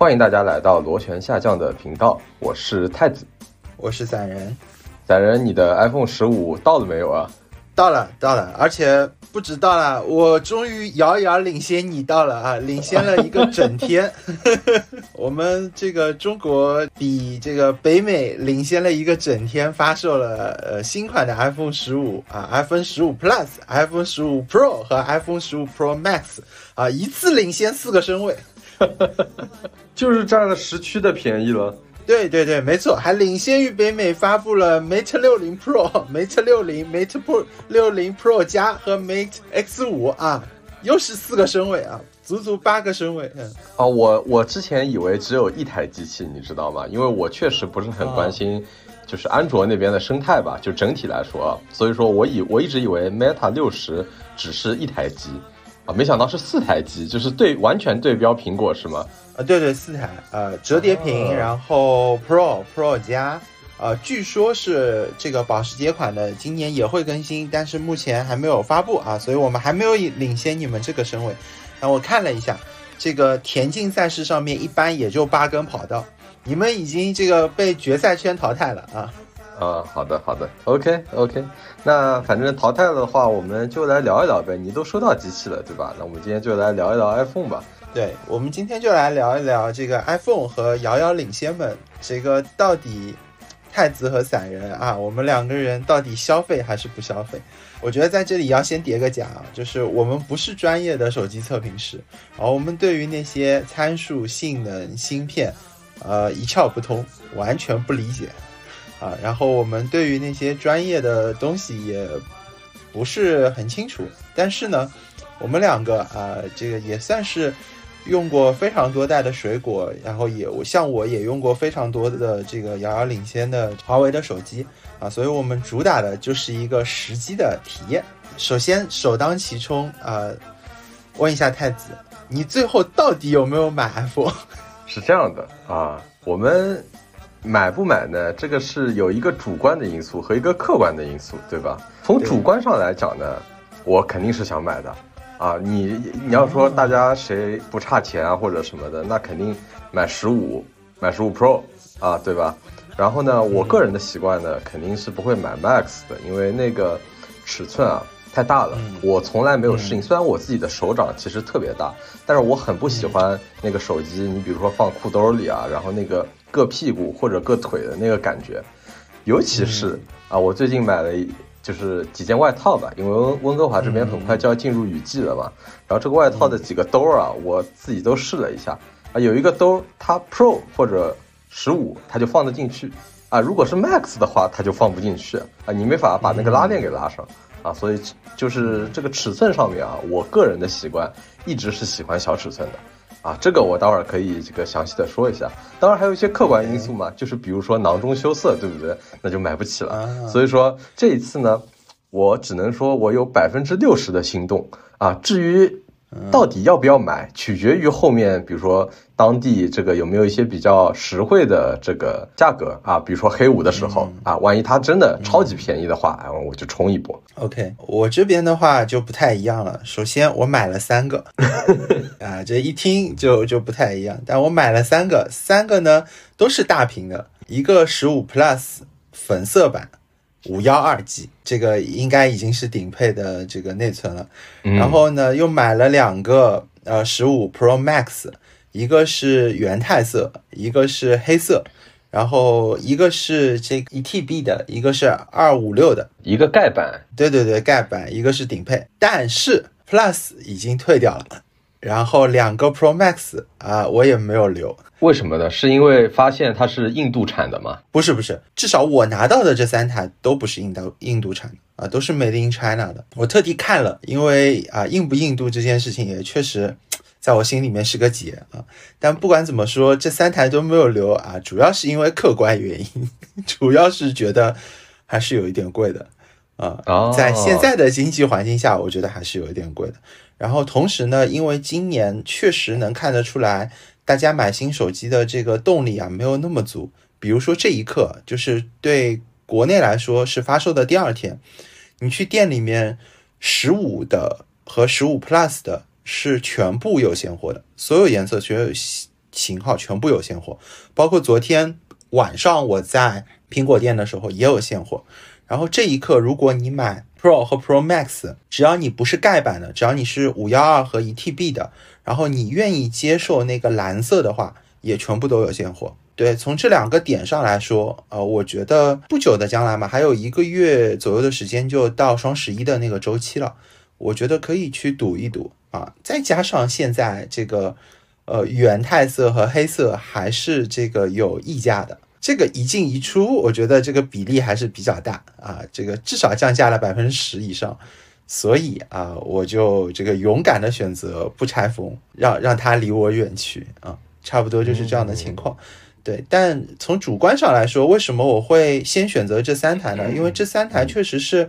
欢迎大家来到螺旋下降的频道，我是太子，我是散人。散人，你的 iPhone 十五到了没有啊？到了，到了，而且不止到了，我终于遥遥领先你到了啊，领先了一个整天。我们这个中国比这个北美领先了一个整天，发售了呃新款的 iPhone 十五啊，iPhone 十五 Plus、iPhone 十五 Pro 和 iPhone 十五 Pro Max 啊，一次领先四个身位。就是占了时区的便宜了。对对对，没错，还领先于北美发布了 Mate 六零 Pro、Mate 六零、Mate Pro 六零 Pro 加和 Mate X 五啊，又是四个身位啊，足足八个身位。嗯，啊，我我之前以为只有一台机器，你知道吗？因为我确实不是很关心，就是安卓那边的生态吧，就整体来说，所以说我以我一直以为 Meta 六十只是一台机。啊没想到是四台机，就是对完全对标苹果是吗？啊，对对，四台，呃，折叠屏，然后 Pro Pro 加，呃，据说是这个保时捷款的，今年也会更新，但是目前还没有发布啊，所以我们还没有领先你们这个身位。那我看了一下，这个田径赛事上面一般也就八根跑道，你们已经这个被决赛圈淘汰了啊。啊，好的好的，OK OK，那反正淘汰了的话，我们就来聊一聊呗。你都收到机器了，对吧？那我们今天就来聊一聊 iPhone 吧。对，我们今天就来聊一聊这个 iPhone 和遥遥领先们，这个到底太子和散人啊，我们两个人到底消费还是不消费？我觉得在这里要先叠个甲，就是我们不是专业的手机测评师，啊，我们对于那些参数、性能、芯片，呃，一窍不通，完全不理解。啊，然后我们对于那些专业的东西也不是很清楚，但是呢，我们两个啊，这个也算是用过非常多代的水果，然后也像我也用过非常多的这个遥遥领先的华为的手机啊，所以我们主打的就是一个实际的体验。首先首当其冲啊，问一下太子，你最后到底有没有买 iPhone？是这样的啊，我们。买不买呢？这个是有一个主观的因素和一个客观的因素，对吧？从主观上来讲呢，我肯定是想买的，啊，你你要说大家谁不差钱啊或者什么的，那肯定买十五，买十五 Pro 啊，对吧？然后呢，我个人的习惯呢，肯定是不会买 Max 的，因为那个尺寸啊太大了，我从来没有适应。虽然我自己的手掌其实特别大，但是我很不喜欢那个手机，你比如说放裤兜里啊，然后那个。硌屁股或者硌腿的那个感觉，尤其是啊，我最近买了就是几件外套吧，因为温温哥华这边很快就要进入雨季了嘛。然后这个外套的几个兜儿啊，我自己都试了一下啊，有一个兜它 Pro 或者十五它就放得进去啊，如果是 Max 的话它就放不进去啊，你没法把那个拉链给拉上啊，所以就是这个尺寸上面啊，我个人的习惯一直是喜欢小尺寸的。啊，这个我待会儿可以这个详细的说一下。当然还有一些客观因素嘛，就是比如说囊中羞涩，对不对？那就买不起了。所以说这一次呢，我只能说我有百分之六十的心动啊。至于。到底要不要买，取决于后面，比如说当地这个有没有一些比较实惠的这个价格啊，比如说黑五的时候啊，万一它真的超级便宜的话，然后我就冲一波。OK，我这边的话就不太一样了。首先我买了三个，啊，这一听就就不太一样。但我买了三个，三个呢都是大屏的，一个十五 Plus 粉色版。五幺二 G，这个应该已经是顶配的这个内存了。然后呢，又买了两个呃十五 Pro Max，一个是原态色，一个是黑色。然后一个是这一 TB 的，一个是二五六的，一个盖板。对对对，盖板，一个是顶配。但是 Plus 已经退掉了。然后两个 Pro Max 啊，我也没有留。为什么呢？是因为发现它是印度产的吗？不是不是，至少我拿到的这三台都不是印度印度产的啊，都是 Made in China 的。我特地看了，因为啊，印不印度这件事情也确实在我心里面是个结啊。但不管怎么说，这三台都没有留啊，主要是因为客观原因，主要是觉得还是有一点贵的啊。在现在的经济环境下，我觉得还是有一点贵的。然后同时呢，因为今年确实能看得出来。大家买新手机的这个动力啊，没有那么足。比如说这一刻，就是对国内来说是发售的第二天，你去店里面，十五的和十五 Plus 的是全部有现货的，所有颜色所有型号全部有现货，包括昨天晚上我在苹果店的时候也有现货。然后这一刻，如果你买 Pro 和 Pro Max，只要你不是盖版的，只要你是五幺二和一 TB 的，然后你愿意接受那个蓝色的话，也全部都有现货。对，从这两个点上来说，呃，我觉得不久的将来嘛，还有一个月左右的时间就到双十一的那个周期了，我觉得可以去赌一赌啊。再加上现在这个，呃，原态色和黑色还是这个有溢价的。这个一进一出，我觉得这个比例还是比较大啊，这个至少降价了百分之十以上，所以啊，我就这个勇敢的选择不拆封，让让它离我远去啊，差不多就是这样的情况。对，但从主观上来说，为什么我会先选择这三台呢？因为这三台确实是，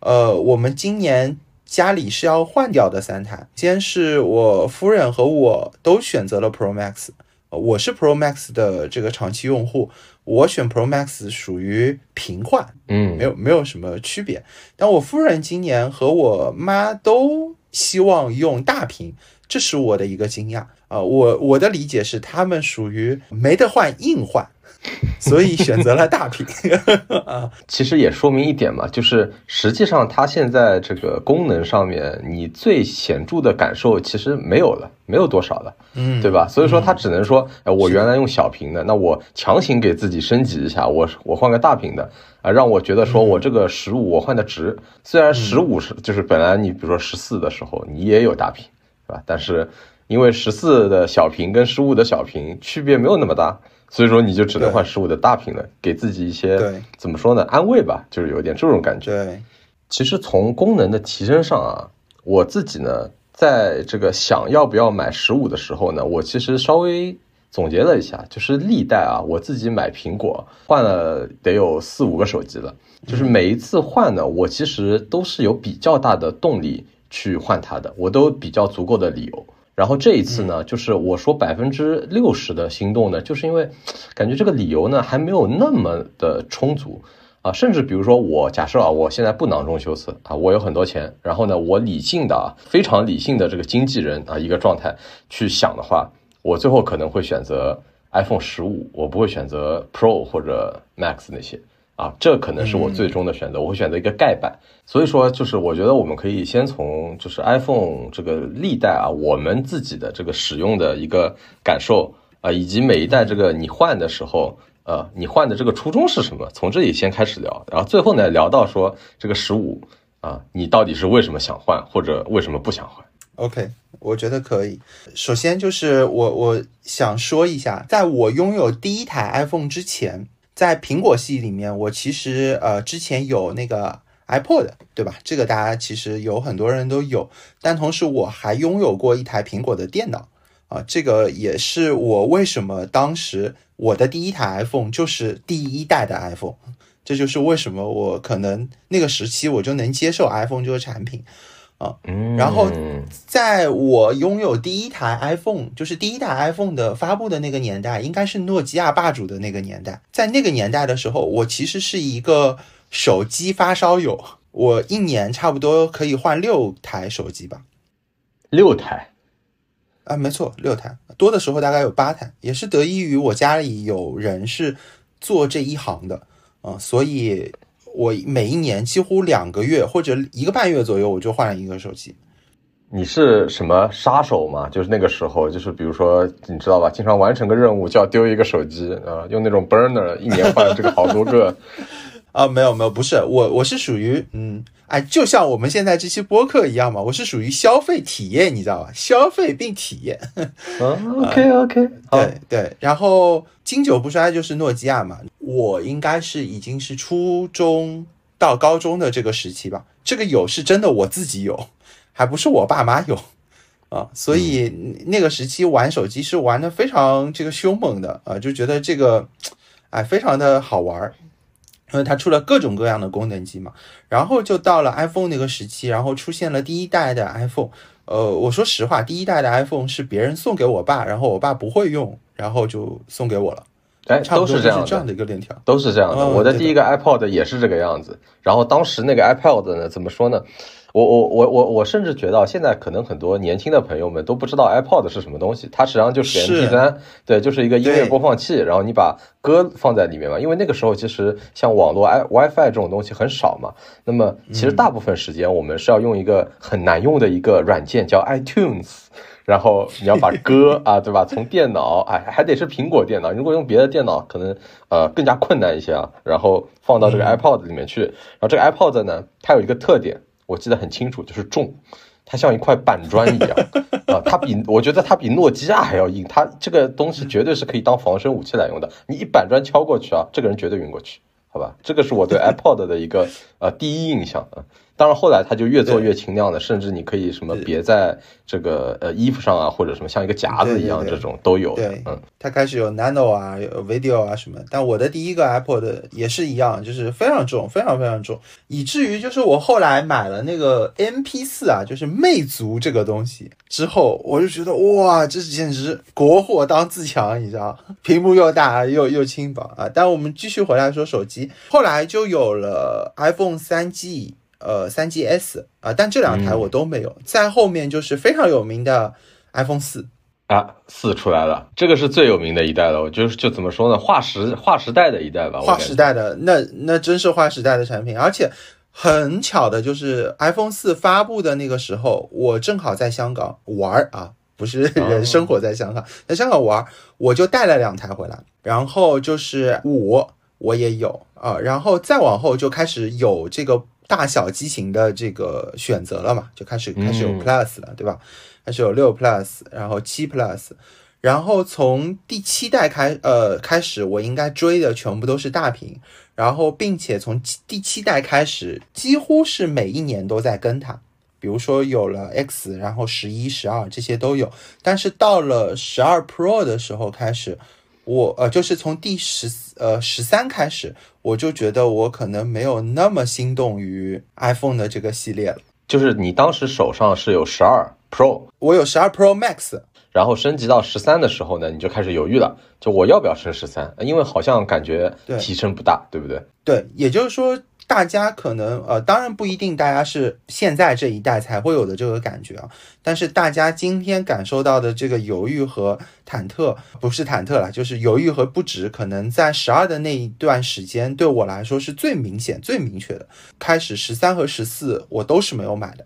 呃，我们今年家里是要换掉的三台。先是我夫人和我都选择了 Pro Max。我是 Pro Max 的这个长期用户，我选 Pro Max 属于平换，嗯，没有没有什么区别。但我夫人今年和我妈都希望用大屏，这是我的一个惊讶啊！我我的理解是，他们属于没得换硬换。所以选择了大屏 啊，其实也说明一点嘛，就是实际上它现在这个功能上面，你最显著的感受其实没有了，没有多少了，嗯，对吧？所以说它只能说，哎，我原来用小屏的，那我强行给自己升级一下，我我换个大屏的啊，让我觉得说我这个十五我换的值，虽然十五是就是本来你比如说十四的时候你也有大屏，是吧？但是因为十四的小屏跟十五的小屏区别没有那么大。所以说你就只能换十五的大屏了，给自己一些怎么说呢安慰吧，就是有点这种感觉。对，其实从功能的提升上啊，我自己呢，在这个想要不要买十五的时候呢，我其实稍微总结了一下，就是历代啊，我自己买苹果换了得有四五个手机了，就是每一次换呢，我其实都是有比较大的动力去换它的，我都比较足够的理由。然后这一次呢，就是我说百分之六十的心动呢，就是因为感觉这个理由呢还没有那么的充足啊，甚至比如说我假设啊，我现在不囊中羞涩啊，我有很多钱，然后呢，我理性的啊，非常理性的这个经纪人啊一个状态去想的话，我最后可能会选择 iPhone 十五，我不会选择 Pro 或者 Max 那些。啊，这可能是我最终的选择，我会选择一个盖板。所以说，就是我觉得我们可以先从就是 iPhone 这个历代啊，我们自己的这个使用的一个感受啊，以及每一代这个你换的时候，呃，你换的这个初衷是什么？从这里先开始聊，然后最后呢聊到说这个十五啊，你到底是为什么想换，或者为什么不想换？OK，我觉得可以。首先就是我我想说一下，在我拥有第一台 iPhone 之前。在苹果系里面，我其实呃之前有那个 iPod，对吧？这个大家其实有很多人都有，但同时我还拥有过一台苹果的电脑啊，这个也是我为什么当时我的第一台 iPhone 就是第一代的 iPhone，这就是为什么我可能那个时期我就能接受 iPhone 这个产品。啊，然后在我拥有第一台 iPhone，就是第一台 iPhone 的发布的那个年代，应该是诺基亚霸主的那个年代。在那个年代的时候，我其实是一个手机发烧友，我一年差不多可以换六台手机吧。六台？啊，没错，六台，多的时候大概有八台，也是得益于我家里有人是做这一行的啊，所以。我每一年几乎两个月或者一个半月左右，我就换了一个手机。你是什么杀手吗？就是那个时候，就是比如说，你知道吧，经常完成个任务就要丢一个手机啊，用那种 burner，一年换这个好多个。啊，没有没有，不是我，我是属于嗯，哎，就像我们现在这期播客一样嘛，我是属于消费体验，你知道吧？消费并体验。OK OK，对对，然后经久不衰就是诺基亚嘛。我应该是已经是初中到高中的这个时期吧，这个有是真的我自己有，还不是我爸妈有啊，所以那个时期玩手机是玩的非常这个凶猛的啊，就觉得这个哎非常的好玩，因为它出了各种各样的功能机嘛，然后就到了 iPhone 那个时期，然后出现了第一代的 iPhone，呃，我说实话，第一代的 iPhone 是别人送给我爸，然后我爸不会用，然后就送给我了。哎，都是这样这样的一个链条，都是这样的。我的第一个 iPod 也是这个样子。然后当时那个 iPod 呢，怎么说呢？我我我我我甚至觉得现在可能很多年轻的朋友们都不知道 iPod 是什么东西，它实际上就是 MP3，对，就是一个音乐播放器，然后你把歌放在里面嘛。因为那个时候其实像网络 i WiFi 这种东西很少嘛，那么其实大部分时间我们是要用一个很难用的一个软件叫 iTunes。然后你要把歌 啊，对吧？从电脑，哎，还得是苹果电脑。如果用别的电脑，可能呃更加困难一些啊。然后放到这个 iPod 里面去。然后这个 iPod 呢，它有一个特点，我记得很清楚，就是重，它像一块板砖一样 啊。它比我觉得它比诺基亚还要硬。它这个东西绝对是可以当防身武器来用的。你一板砖敲过去啊，这个人绝对晕过去，好吧？这个是我对 iPod 的一个呃第一印象啊。当然，后来它就越做越轻量的，甚至你可以什么别在这个呃衣服上啊，或者什么像一个夹子一样，这种都有。对，嗯，它开始有 Nano 啊，有 Video 啊什么。但我的第一个 iPod 也是一样，就是非常重，非常非常重，以至于就是我后来买了那个 MP 四啊，就是魅族这个东西之后，我就觉得哇，这简直国货当自强，你知道？屏幕又大又又轻薄啊。但我们继续回来说手机，后来就有了 iPhone 3G。呃，三 GS 啊，但这两台我都没有。在后面就是非常有名的 iPhone 四啊，四出来了，这个是最有名的一代了。我就是就怎么说呢，划时划时代的一代吧。划时代的，那那真是划时代的产品。而且很巧的就是 iPhone 四发布的那个时候，我正好在香港玩啊，不是人生活在香港，在香港玩，我就带了两台回来。然后就是五我也有啊，然后再往后就开始有这个。大小机型的这个选择了嘛，就开始开始有 Plus 了，对吧？开始有六 Plus，然后七 Plus，然后从第七代开呃开始，我应该追的全部都是大屏，然后并且从第七代开始，几乎是每一年都在跟它，比如说有了 X，然后十一、十二这些都有，但是到了十二 Pro 的时候开始。我呃，就是从第十呃十三开始，我就觉得我可能没有那么心动于 iPhone 的这个系列了。就是你当时手上是有十二 Pro，我有十二 Pro Max，然后升级到十三的时候呢，你就开始犹豫了，就我要不要升十三？因为好像感觉提升不大，对不对？对，也就是说。大家可能呃，当然不一定，大家是现在这一代才会有的这个感觉啊。但是大家今天感受到的这个犹豫和忐忑，不是忐忑了，就是犹豫和不值，可能在十二的那一段时间，对我来说是最明显、最明确的。开始十三和十四，我都是没有买的，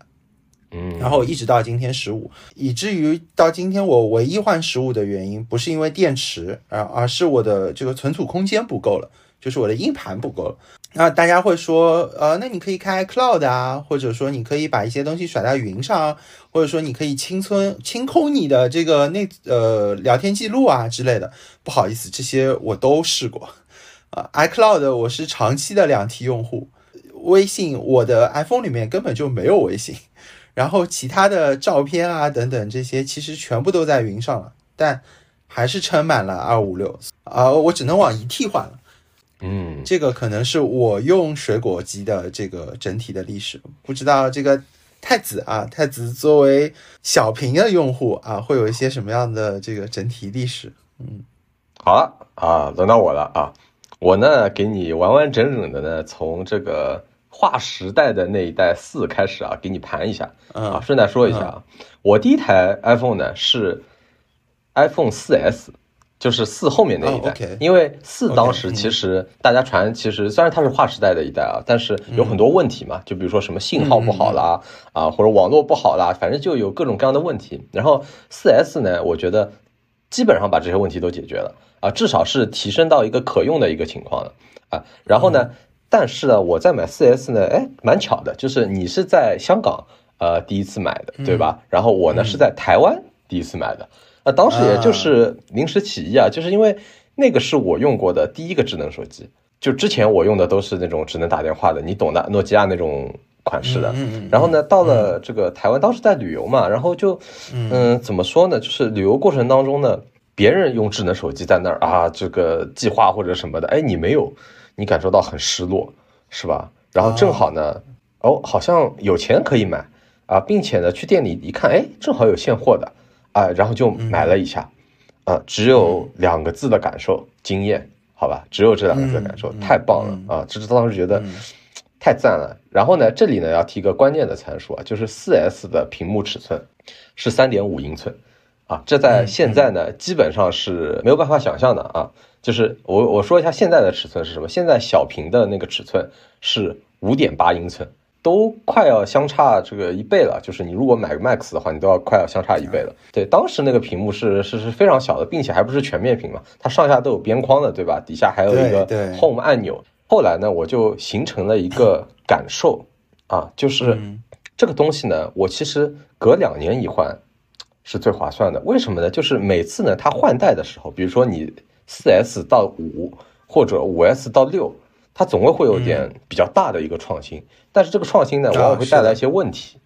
嗯，然后一直到今天十五，以至于到今天我唯一换十五的原因，不是因为电池啊，而是我的这个存储空间不够了，就是我的硬盘不够了。那大家会说，呃，那你可以开 iCloud 啊，或者说你可以把一些东西甩在云上，或者说你可以清存清空你的这个那呃聊天记录啊之类的。不好意思，这些我都试过啊。iCloud 我是长期的两 T 用户，微信我的 iPhone 里面根本就没有微信，然后其他的照片啊等等这些其实全部都在云上了，但还是撑满了二五六啊，我只能往一 T 换了。嗯，这个可能是我用水果机的这个整体的历史，不知道这个太子啊，太子作为小屏的用户啊，会有一些什么样的这个整体历史？嗯，好了啊，轮到我了啊，我呢给你完完整整的呢，从这个划时代的那一代四开始啊，给你盘一下啊，顺带说一下啊，我第一台 iPhone 呢是 iPhone 四 S。就是四后面那一代，因为四当时其实大家传，其实虽然它是划时代的一代啊，但是有很多问题嘛，就比如说什么信号不好啦，啊或者网络不好啦，反正就有各种各样的问题。然后四 S 呢，我觉得基本上把这些问题都解决了啊，至少是提升到一个可用的一个情况了啊。然后呢，但是呢，我在买四 S 呢，哎，蛮巧的，就是你是在香港呃第一次买的，对吧？然后我呢是在台湾第一次买的。啊，当时也就是临时起意啊，就是因为那个是我用过的第一个智能手机，就之前我用的都是那种只能打电话的，你懂的，诺基亚那种款式的。然后呢，到了这个台湾，当时在旅游嘛，然后就，嗯，怎么说呢？就是旅游过程当中呢，别人用智能手机在那儿啊，这个计划或者什么的，哎，你没有，你感受到很失落，是吧？然后正好呢，哦，好像有钱可以买啊，并且呢，去店里一看，哎，正好有现货的。啊，然后就买了一下，啊，只有两个字的感受，惊艳，好吧，只有这两个字的感受，太棒了啊！这是当时觉得太赞了。然后呢，这里呢要提个关键的参数啊，就是四 S 的屏幕尺寸是三点五英寸啊，这在现在呢基本上是没有办法想象的啊。就是我我说一下现在的尺寸是什么？现在小屏的那个尺寸是五点八英寸，都快要相差这个一倍了。就是你如果买个 Max 的话，你都要快要相差一倍了。对，当时那个屏幕是是是非常小的，并且还不是全面屏嘛，它上下都有边框的，对吧？底下还有一个 Home 按钮。后来呢，我就形成了一个感受啊，就是这个东西呢，我其实隔两年一换是最划算的。为什么呢？就是每次呢，它换代的时候，比如说你。四 S 到五或者五 S 到六，它总会会有点比较大的一个创新，但是这个创新呢，往往会带来一些问题，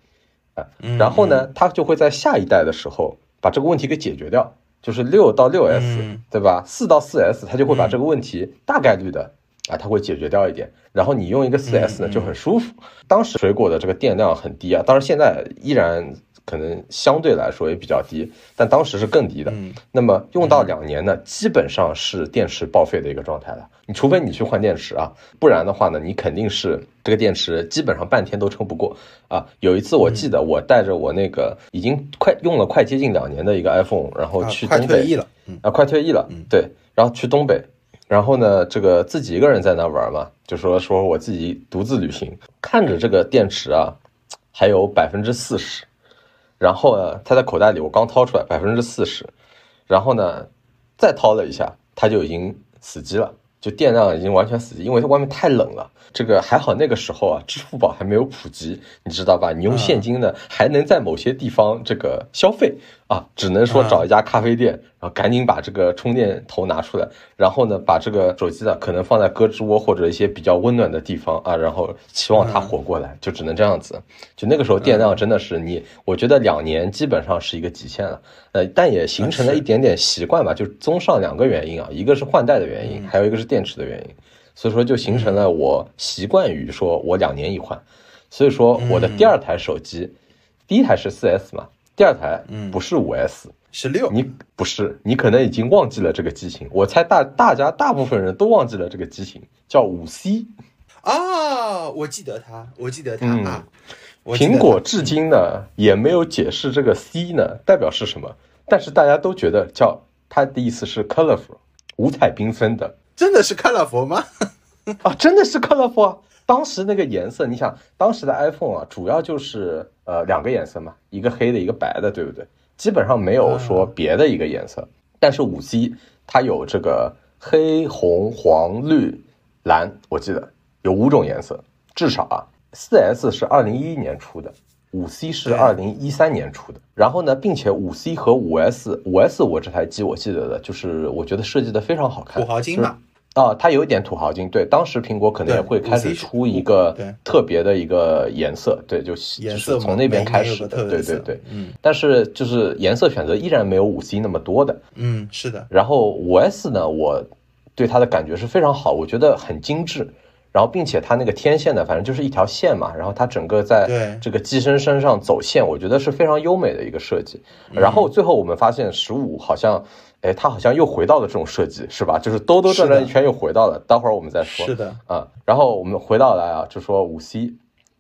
啊，然后呢，它就会在下一代的时候把这个问题给解决掉，就是六到六 S，对吧？四到四 S，它就会把这个问题大概率的啊，它会解决掉一点，然后你用一个四 S 呢就很舒服。当时水果的这个电量很低啊，当然现在依然。可能相对来说也比较低，但当时是更低的。那么用到两年呢，基本上是电池报废的一个状态了。你除非你去换电池啊，不然的话呢，你肯定是这个电池基本上半天都撑不过啊。有一次我记得我带着我那个已经快用了快接近两年的一个 iPhone，然后去东北，快退役了，啊，快退役了，对，然后去东北，然后呢，这个自己一个人在那玩嘛，就说说我自己独自旅行，看着这个电池啊，还有百分之四十。然后呢，他在口袋里，我刚掏出来百分之四十，然后呢，再掏了一下，它就已经死机了，就电量已经完全死机，因为它外面太冷了。这个还好，那个时候啊，支付宝还没有普及，你知道吧？你用现金呢，还能在某些地方这个消费啊，只能说找一家咖啡店，然后赶紧把这个充电头拿出来，然后呢，把这个手机呢可能放在胳肢窝或者一些比较温暖的地方啊，然后期望它活过来，就只能这样子。就那个时候电量真的是你，我觉得两年基本上是一个极限了。呃，但也形成了一点点习惯吧，就综上两个原因啊，一个是换代的原因，还有一个是电池的原因。所以说，就形成了我习惯于说我两年一换。所以说，我的第二台手机，第一台是四 S 嘛，第二台不是五 S，是六。你不是，你可能已经忘记了这个机型。我猜大大家大部分人都忘记了这个机型，叫五 C。啊，我记得它，我记得它啊。苹果至今呢也没有解释这个 C 呢代表是什么，但是大家都觉得叫它的意思是 colorful，五彩缤纷的。真的是 colorful 吗？啊，真的是 colorful。当时那个颜色，你想，当时的 iPhone 啊，主要就是呃两个颜色嘛，一个黑的，一个白的，对不对？基本上没有说别的一个颜色。但是五 C 它有这个黑、红、黄、绿、蓝，我记得有五种颜色，至少啊。四 S 是二零一一年出的。五 C 是二零一三年出的，然后呢，并且五 C 和五 S，五 S 我这台机我记得的就是我觉得设计的非常好看，土豪金嘛，啊，它有一点土豪金，对，当时苹果可能也会开始出一个特别的一个颜色，对，就就是从那边开始的，对对对，嗯，但是就是颜色选择依然没有五 C 那么多的，嗯，是的，然后五 S 呢，我对它的感觉是非常好，我觉得很精致。然后，并且它那个天线呢，反正就是一条线嘛。然后它整个在这个机身身上走线，我觉得是非常优美的一个设计。然后最后我们发现十五好像，哎，它好像又回到了这种设计，是吧？就是兜兜转转一圈又回到了。待会儿我们再说。是的，啊，然后我们回到来啊，就说五 C。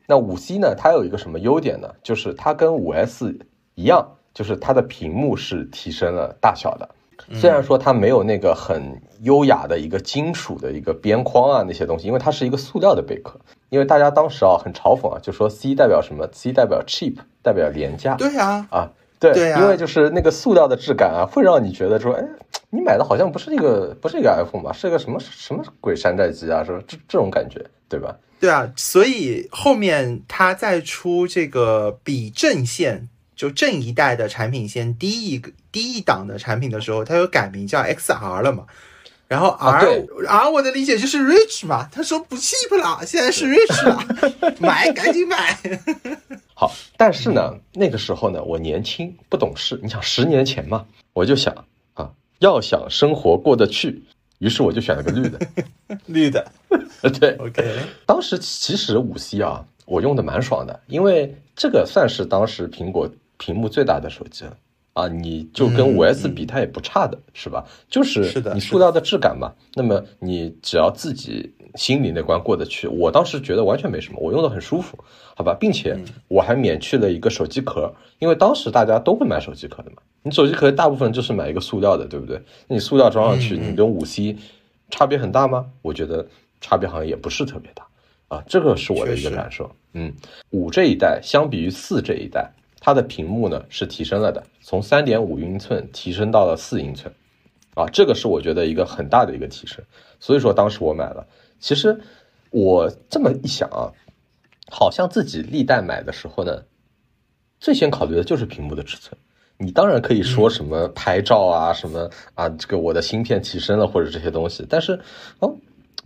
那五 C 呢，它有一个什么优点呢？就是它跟五 S 一样，就是它的屏幕是提升了大小的。虽然说它没有那个很优雅的一个金属的一个边框啊那些东西，因为它是一个塑料的贝壳。因为大家当时啊很嘲讽啊，就说 C 代表什么？C 代表 cheap，代表廉价。对呀，啊，对，对因为就是那个塑料的质感啊，会让你觉得说，哎，你买的好像不是一个不是一个 iPhone 吧，是个什么什么鬼山寨机啊，是吧？这这种感觉，对吧？对啊，所以后面它再出这个比正线。就正一代的产品线低一个低一档的产品的时候，它又改名叫 XR 了嘛？然后 R R 我的理解就是 Rich 嘛，他说不 cheap 了，现在是 Rich 了，买赶紧买。好，但是呢，那个时候呢，我年轻不懂事，你想十年前嘛，我就想啊，要想生活过得去，于是我就选了个绿的，绿的，对，OK。当时其实五 C 啊，我用的蛮爽的，因为这个算是当时苹果。屏幕最大的手机了啊，你就跟五 S 比，它也不差的，是吧？就是是的你塑料的质感嘛。那么你只要自己心里那关过得去，我当时觉得完全没什么，我用的很舒服，好吧？并且我还免去了一个手机壳，因为当时大家都会买手机壳的嘛。你手机壳大部分就是买一个塑料的，对不对？那你塑料装上去，你跟五 C 差别很大吗？我觉得差别好像也不是特别大啊，这个是我的一个感受。嗯，五这一代相比于四这一代，它的屏幕呢是提升了的，从三点五英寸提升到了四英寸，啊，这个是我觉得一个很大的一个提升。所以说当时我买了。其实我这么一想啊，好像自己历代买的时候呢，最先考虑的就是屏幕的尺寸。你当然可以说什么拍照啊，什么啊，这个我的芯片提升了或者这些东西，但是哦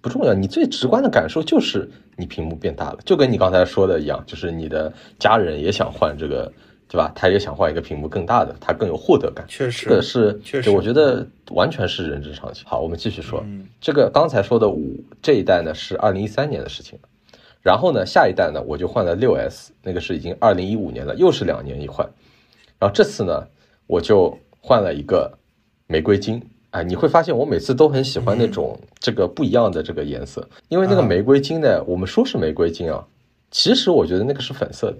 不重要，你最直观的感受就是你屏幕变大了，就跟你刚才说的一样，就是你的家人也想换这个，对吧？他也想换一个屏幕更大的，他更有获得感。确实这个是，确实我觉得完全是人之常情。好，我们继续说，嗯这个刚才说的五这一代呢是二零一三年的事情了，然后呢下一代呢我就换了六 S，那个是已经二零一五年了，又是两年一换，然后这次呢我就换了一个玫瑰金。哎，你会发现我每次都很喜欢那种这个不一样的这个颜色，因为那个啊玫瑰金呢，我们说是玫瑰金啊，其实我觉得那个是粉色的，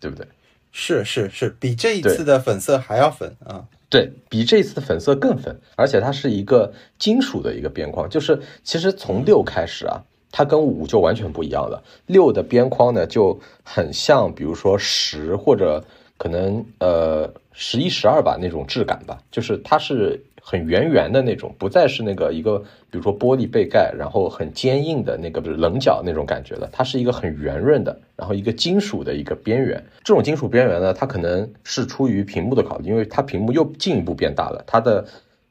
对不对？是是是，比这一次的粉色还要粉啊！对比这一次的粉色更粉，而且它是一个金属的一个边框，就是其实从六开始啊，它跟五就完全不一样了。六的边框呢就很像，比如说十或者可能呃十一、十二吧那种质感吧，就是它是很圆圆的那种，不再是那个一个比如说玻璃背盖，然后很坚硬的那个不是棱角那种感觉了，它是一个很圆润的，然后一个金属的一个边缘。这种金属边缘呢，它可能是出于屏幕的考虑，因为它屏幕又进一步变大了，它的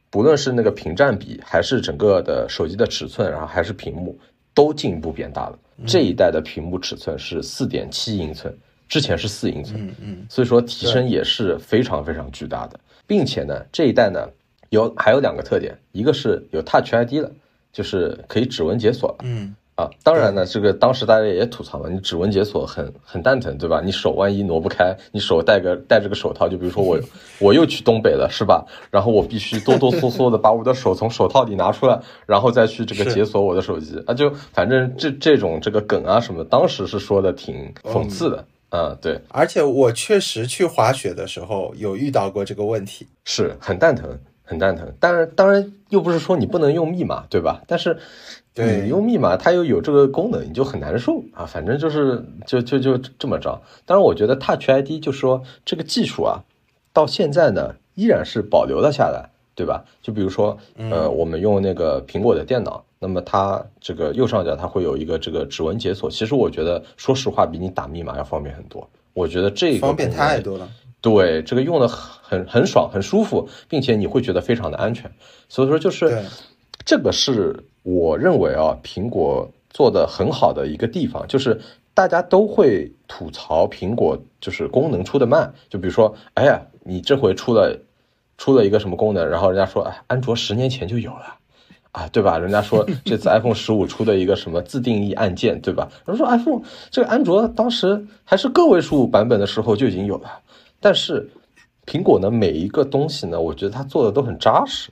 不论是那个屏占比，还是整个的手机的尺寸，然后还是屏幕，都进一步变大了。这一代的屏幕尺寸是四点七英寸，之前是四英寸，嗯嗯，所以说提升也是非常非常巨大的，并且呢，这一代呢有还有两个特点，一个是有 Touch ID 了，就是可以指纹解锁了。嗯，啊，当然呢，这个当时大家也吐槽嘛，你指纹解锁很很蛋疼，对吧？你手万一挪不开，你手戴个戴着个手套，就比如说我 我又去东北了，是吧？然后我必须哆哆嗦嗦的把我的手从手套里拿出来，然后再去这个解锁我的手机啊，就反正这这种这个梗啊什么，当时是说的挺讽刺的。啊，对，而且我确实去滑雪的时候有遇到过这个问题。是很蛋疼，很蛋疼。当然，当然又不是说你不能用密码，对吧？但是对你用密码，它又有这个功能，你就很难受啊。反正就是就就就这么着。当然，我觉得 Touch ID 就说这个技术啊，到现在呢依然是保留了下来，对吧？就比如说，呃，我们用那个苹果的电脑。那么它这个右上角它会有一个这个指纹解锁，其实我觉得说实话比你打密码要方便很多。我觉得这个方便太多了。对，这个用的很很爽，很舒服，并且你会觉得非常的安全。所以说，就是这个是我认为啊，苹果做的很好的一个地方，就是大家都会吐槽苹果就是功能出的慢，就比如说，哎呀，你这回出了出了一个什么功能，然后人家说，哎，安卓十年前就有了。啊，对吧？人家说 这次 iPhone 十五出的一个什么自定义按键，对吧？人说 iPhone 这个安卓当时还是个位数版本的时候就已经有了，但是苹果呢，每一个东西呢，我觉得它做的都很扎实，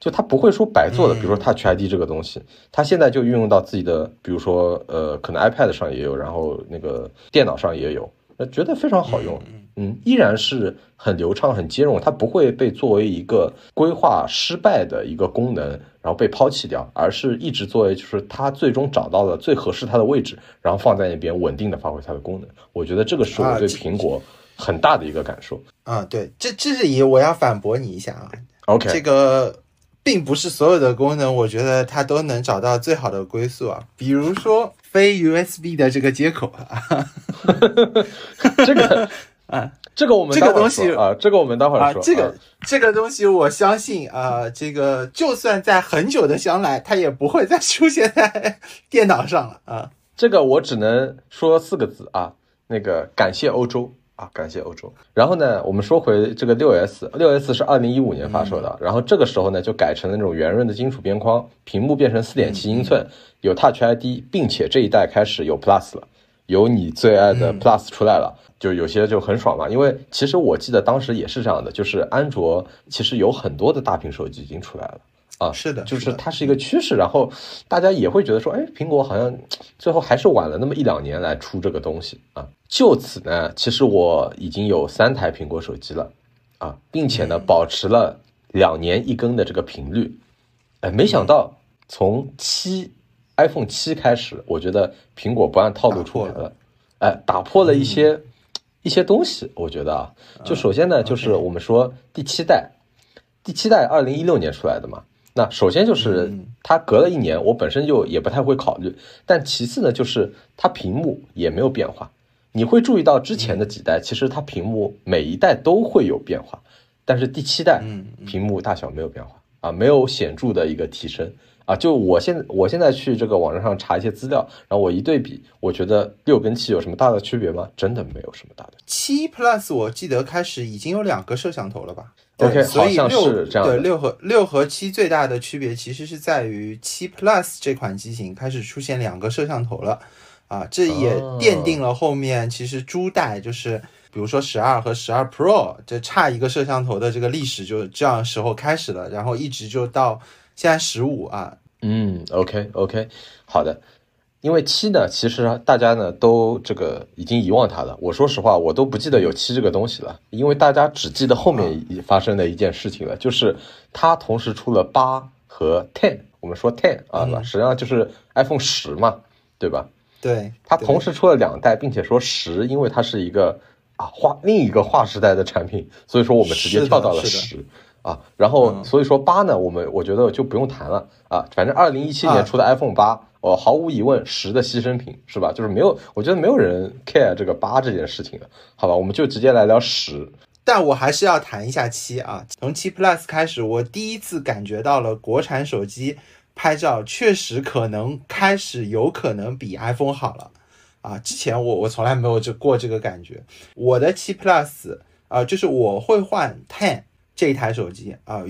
就它不会说白做的。比如说 Touch ID 这个东西，它现在就运用到自己的，比如说呃，可能 iPad 上也有，然后那个电脑上也有，那觉得非常好用。嗯，依然是很流畅、很兼容，它不会被作为一个规划失败的一个功能，然后被抛弃掉，而是一直作为就是它最终找到了最合适它的位置，然后放在那边稳定的发挥它的功能。我觉得这个是我对苹果很大的一个感受。啊，对，这这是以我要反驳你一下啊，OK，这个并不是所有的功能，我觉得它都能找到最好的归宿啊。比如说非 USB 的这个接口啊，这个 啊，这个我们待会儿这个东西说啊，这个我们待会儿说，，啊这个这个东西我相信啊、这个就算在很久的将来，它也不会再出现在电脑上了啊。这个我只能说四个字啊，那个感谢欧洲啊，感谢欧洲。然后呢，我们说回这个六 S，六 S 是二零一五年发售的，然后这个时候呢就改成了那种圆润的金属边框，屏幕变成四点七英寸，有 Touch ID，并且这一代开始有 Plus 了。有你最爱的 Plus 出来了，就有些就很爽嘛。因为其实我记得当时也是这样的，就是安卓其实有很多的大屏手机已经出来了啊，是的，就是它是一个趋势，然后大家也会觉得说，哎，苹果好像最后还是晚了那么一两年来出这个东西啊。就此呢，其实我已经有三台苹果手机了啊，并且呢保持了两年一更的这个频率。哎，没想到从七 iPhone 七开始，我觉得苹果不按套路出牌了，哎，打破了一些一些东西。我觉得啊，就首先呢，就是我们说第七代，第七代二零一六年出来的嘛。那首先就是它隔了一年，我本身就也不太会考虑。但其次呢，就是它屏幕也没有变化。你会注意到之前的几代，其实它屏幕每一代都会有变化，但是第七代屏幕大小没有变化啊，没有显著的一个提升啊。就我现在我现在去这个网站上查一些资料，然后我一对比，我觉得六跟七有什么大的区别吗？真的没有什么大的。七 Plus 我记得开始已经有两个摄像头了吧？OK，所以六对六和六和七最大的区别其实是在于七 Plus 这款机型开始出现两个摄像头了，啊，这也奠定了后面其实诸代就是比如说十二和十二 Pro 这差一个摄像头的这个历史就这样时候开始了，然后一直就到现在十五啊。嗯，OK OK，好的。因为七呢，其实大家呢都这个已经遗忘它了。我说实话，我都不记得有七这个东西了，因为大家只记得后面发生的一件事情了，就是它同时出了八和 ten。我们说 ten 啊，实际上就是 iPhone 十嘛，对吧？对，它同时出了两代，并且说十，因为它是一个啊划另一个划时代的产品，所以说我们直接跳到了十啊。然后所以说八呢，我们我觉得就不用谈了啊，反正二零一七年出的 iPhone 八。哦，毫无疑问，十的牺牲品是吧？就是没有，我觉得没有人 care 这个八这件事情的，好吧？我们就直接来聊十。但我还是要谈一下七啊。从七 Plus 开始，我第一次感觉到了国产手机拍照确实可能开始有可能比 iPhone 好了啊。之前我我从来没有这过这个感觉。我的七 Plus 啊，就是我会换 Ten。这一台手机啊，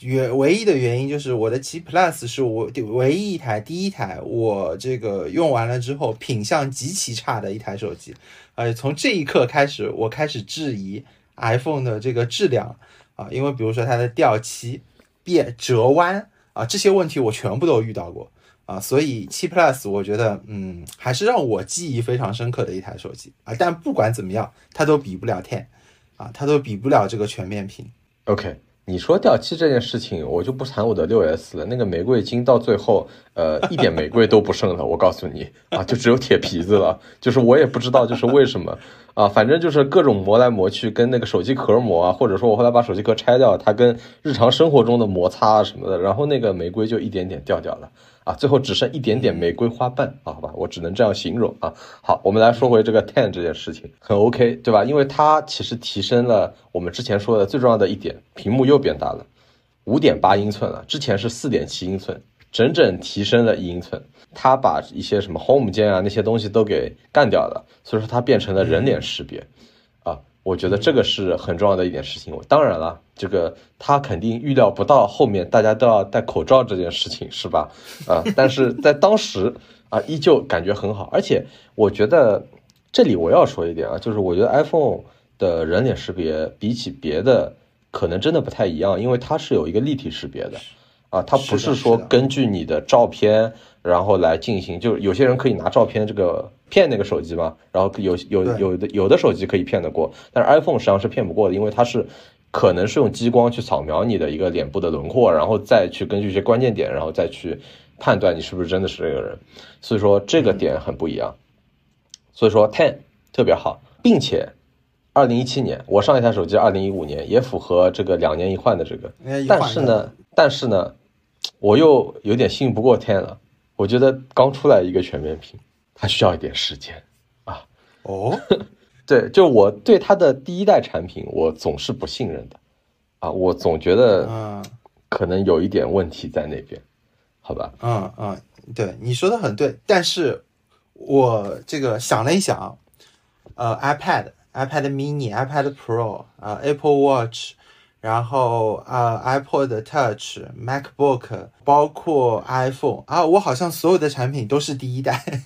原唯一的原因就是我的七 Plus 是我唯一一台第一台我这个用完了之后品相极其差的一台手机，呃，从这一刻开始，我开始质疑 iPhone 的这个质量啊，因为比如说它的掉漆、变折弯啊这些问题我全部都遇到过。啊，所以七 Plus 我觉得嗯还是让我记忆非常深刻的一台手机。啊，但不管怎么样，它都比不了 Ten 啊，它都比不了这个全面屏。OK，你说掉漆这件事情，我就不谈我的六 S 了。那个玫瑰金到最后，呃，一点玫瑰都不剩了。我告诉你啊，就只有铁皮子了。就是我也不知道，就是为什么啊，反正就是各种磨来磨去，跟那个手机壳磨啊，或者说我后来把手机壳拆掉，它跟日常生活中的摩擦啊什么的，然后那个玫瑰就一点点掉掉了。最后只剩一点点玫瑰花瓣啊，好吧，我只能这样形容啊。好，我们来说回这个 Ten 这件事情，很 OK，对吧？因为它其实提升了我们之前说的最重要的一点，屏幕又变大了，五点八英寸了，之前是四点七英寸，整整提升了一英寸。它把一些什么 Home 键啊那些东西都给干掉了，所以说它变成了人脸识别。我觉得这个是很重要的一点事情。当然了，这个他肯定预料不到后面大家都要戴口罩这件事情，是吧？啊，但是在当时啊，依旧感觉很好。而且我觉得这里我要说一点啊，就是我觉得 iPhone 的人脸识别比起别的可能真的不太一样，因为它是有一个立体识别的啊，它不是说根据你的照片然后来进行，就有些人可以拿照片这个。骗那个手机嘛，然后有有有的有的手机可以骗得过，但是 iPhone 实际上是骗不过的，因为它是可能是用激光去扫描你的一个脸部的轮廓，然后再去根据一些关键点，然后再去判断你是不是真的是这个人，所以说这个点很不一样。所以说 Ten 特别好，并且二零一七年我上一台手机二零一五年也符合这个两年一换的这个，但是呢，但是呢，我又有点信不过 Ten 了，我觉得刚出来一个全面屏。它需要一点时间，啊，哦，对，就我对它的第一代产品，我总是不信任的，啊，我总觉得，嗯，可能有一点问题在那边，好吧，嗯嗯，对，你说的很对，但是我这个想了一想，呃，iPad、iPad Mini、iPad Pro 啊，Apple Watch，然后啊，iPod Touch、MacBook，包括 iPhone 啊，我好像所有的产品都是第一代。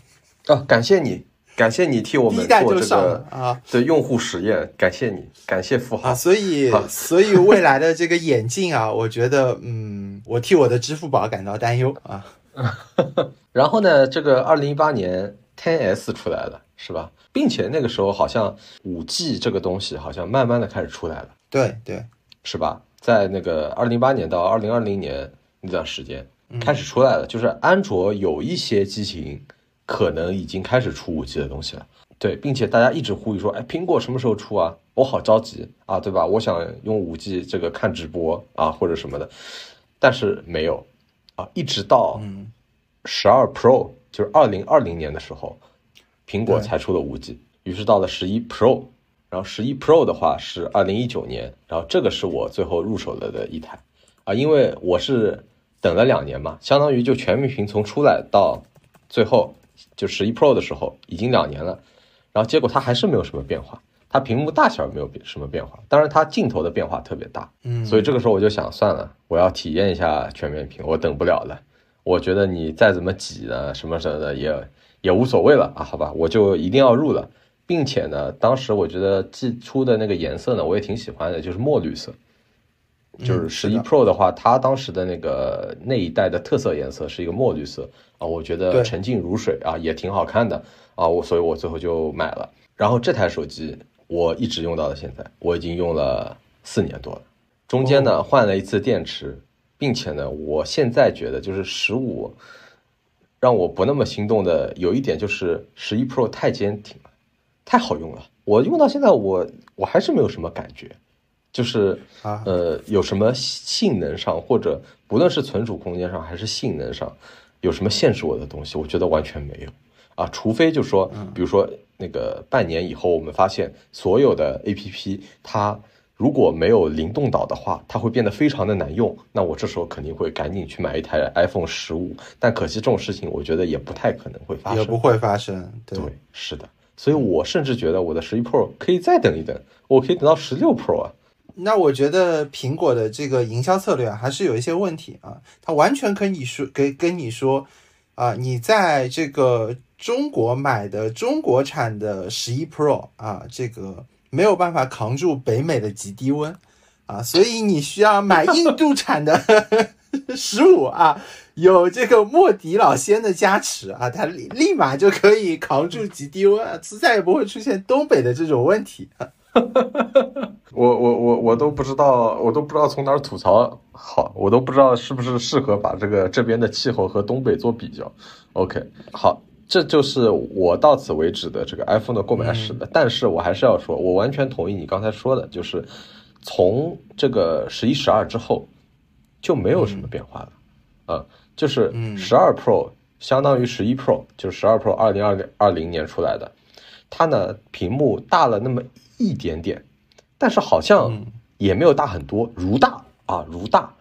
啊，感谢你，感谢你替我们做这个啊的用户实验，感谢你，感谢富豪。啊！所以好所以未来的这个眼镜啊，我觉得嗯，我替我的支付宝感到担忧啊。然后呢，这个二零一八年 Ten S 出来了，是吧？并且那个时候好像五 G 这个东西好像慢慢的开始出来了，对对，是吧？在那个二零一八年到二零二零年那段时间嗯开始出来了，就是安卓有一些机型可能已经开始出五 G 的东西了。对，并且大家一直呼吁说，哎，苹果什么时候出啊？我好着急。啊，对吧？我想用五 G 这个看直播啊，或者什么的，但是没有。啊，一直到嗯。十二 Pro，就是二零二零年的时候，苹果才出了五 G，于是到了十一 Pro，然后十一 Pro 的话是二零一九年，然后这个是我最后入手了的一台。啊，因为我是等了两年嘛，相当于就全面屏从出来到最后就十一 Pro 的时候已经两年了，然后结果它还是没有什么变化，它屏幕大小没有变什么变化，当然它镜头的变化特别大，嗯，所以这个时候我就想，算了，我要体验一下全面屏，我等不了了。我觉得你再怎么挤呢，什么什么的也也无所谓了啊，好吧，我就一定要入了，并且呢，当时我觉得寄出的那个颜色呢，我也挺喜欢的，就是墨绿色。就是十一 Pro 的话，它当时的那个那一代的特色颜色是一个墨绿色啊，我觉得沉静如水啊，也挺好看的啊，我所以我最后就买了。然后这台手机我一直用到了现在，我已经用了四年多了，中间呢换了一次电池，并且呢，我现在觉得就是十五让我不那么心动的有一点就是十一 Pro 太坚挺了，太好用了，我用到现在我我还是没有什么感觉。就是啊呃，有什么性能上，或者不论是存储空间上还是性能上，有什么限制我的东西，我觉得完全没有啊。除非就说，比如说那个半年以后，我们发现所有的 APP 它如果没有灵动岛的话，它会变得非常的难用。那我这时候肯定会赶紧去买一台 iPhone 十五。但可惜这种事情，我觉得也不太可能会发生。也不会发生。对，对，是的。所以我甚至觉得我的十一 Pro 可以再等一等，我可以等到十六 Pro 啊。那我觉得苹果的这个营销策略啊，还是有一些问题啊。它完全可以说跟跟你说啊，你在这个中国买的中国产的十一 Pro 啊，这个没有办法扛住北美的极低温啊，所以你需要买 印度产的 十五啊，有这个莫迪老仙的加持啊，它立立马就可以扛住极低温，啊，再也不会出现东北的这种问题。我我我我都不知道，我都不知道从哪儿吐槽好，我都不知道是不是适合把这个这边的气候和东北做比较。OK，好，这就是我到此为止的这个 iPhone 的购买史的。但是我还是要说，我完全同意你刚才说的，就是从这个十一、十二之后就没有什么变化了。啊，就是嗯十二 Pro 相当于十一 Pro，就是十二 Pro 二零二零二零年出来的，它呢屏幕大了那么一点点，但是好像嗯也没有大很多，如大啊如大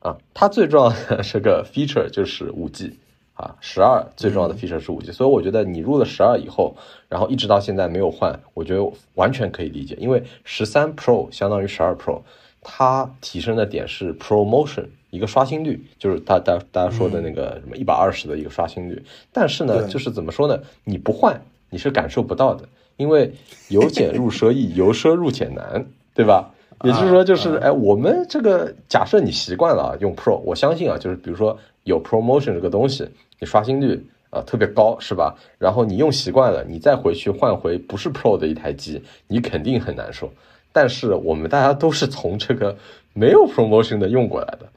啊。它最重要的 这个 feature 就是五 G 啊，十二最重要的 feature 是五 G，、所以我觉得你入了十二以后，然后一直到现在没有换，我觉得完全可以理解，因为十三 Pro 相当于十二 Pro，它提升的点是 ProMotion 一个刷新率，就是大大大家说的那个什么一百二十的一个刷新率。但是呢，就是怎么说呢？你不换你是感受不到的，因为由俭入奢易，由奢入俭难，对吧？也就是说，就是哎，我们这个假设你习惯了啊用 Pro，我相信啊，就是比如说有 ProMotion 这个东西，你刷新率啊特别高，是吧？然后你用习惯了，你再回去换回不是 Pro 的一台机，你肯定很难受。但是我们大家都是从这个没有 ProMotion 的用过来的，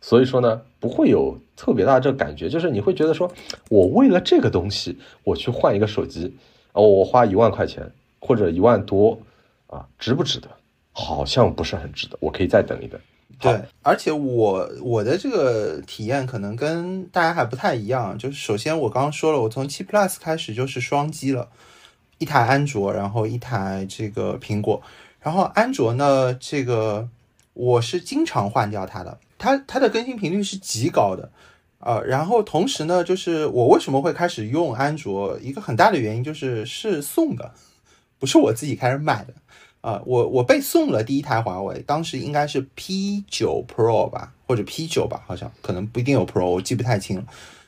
所以说呢，不会有特别大的这个感觉，就是你会觉得说，我为了这个东西，我去换一个手机，哦，我花一万块钱或者一万多啊，值不值得？好像不是很值得，我可以再等一等。对，而且我我的这个体验可能跟大家还不太一样，就是首先我刚刚说了，我从七 Plus 开始就是双机了，一台安卓，然后一台这个苹果，然后安卓呢，这个我是经常换掉它的，它它的更新频率是极高的。呃，然后同时呢，就是我为什么会开始用安卓，一个很大的原因就是是送的，不是我自己开始买的。啊、我我被送了第一台华为，当时应该是 P 九 Pro 吧，或者 P 九吧，好像可能不一定有 Pro，我记不太清了。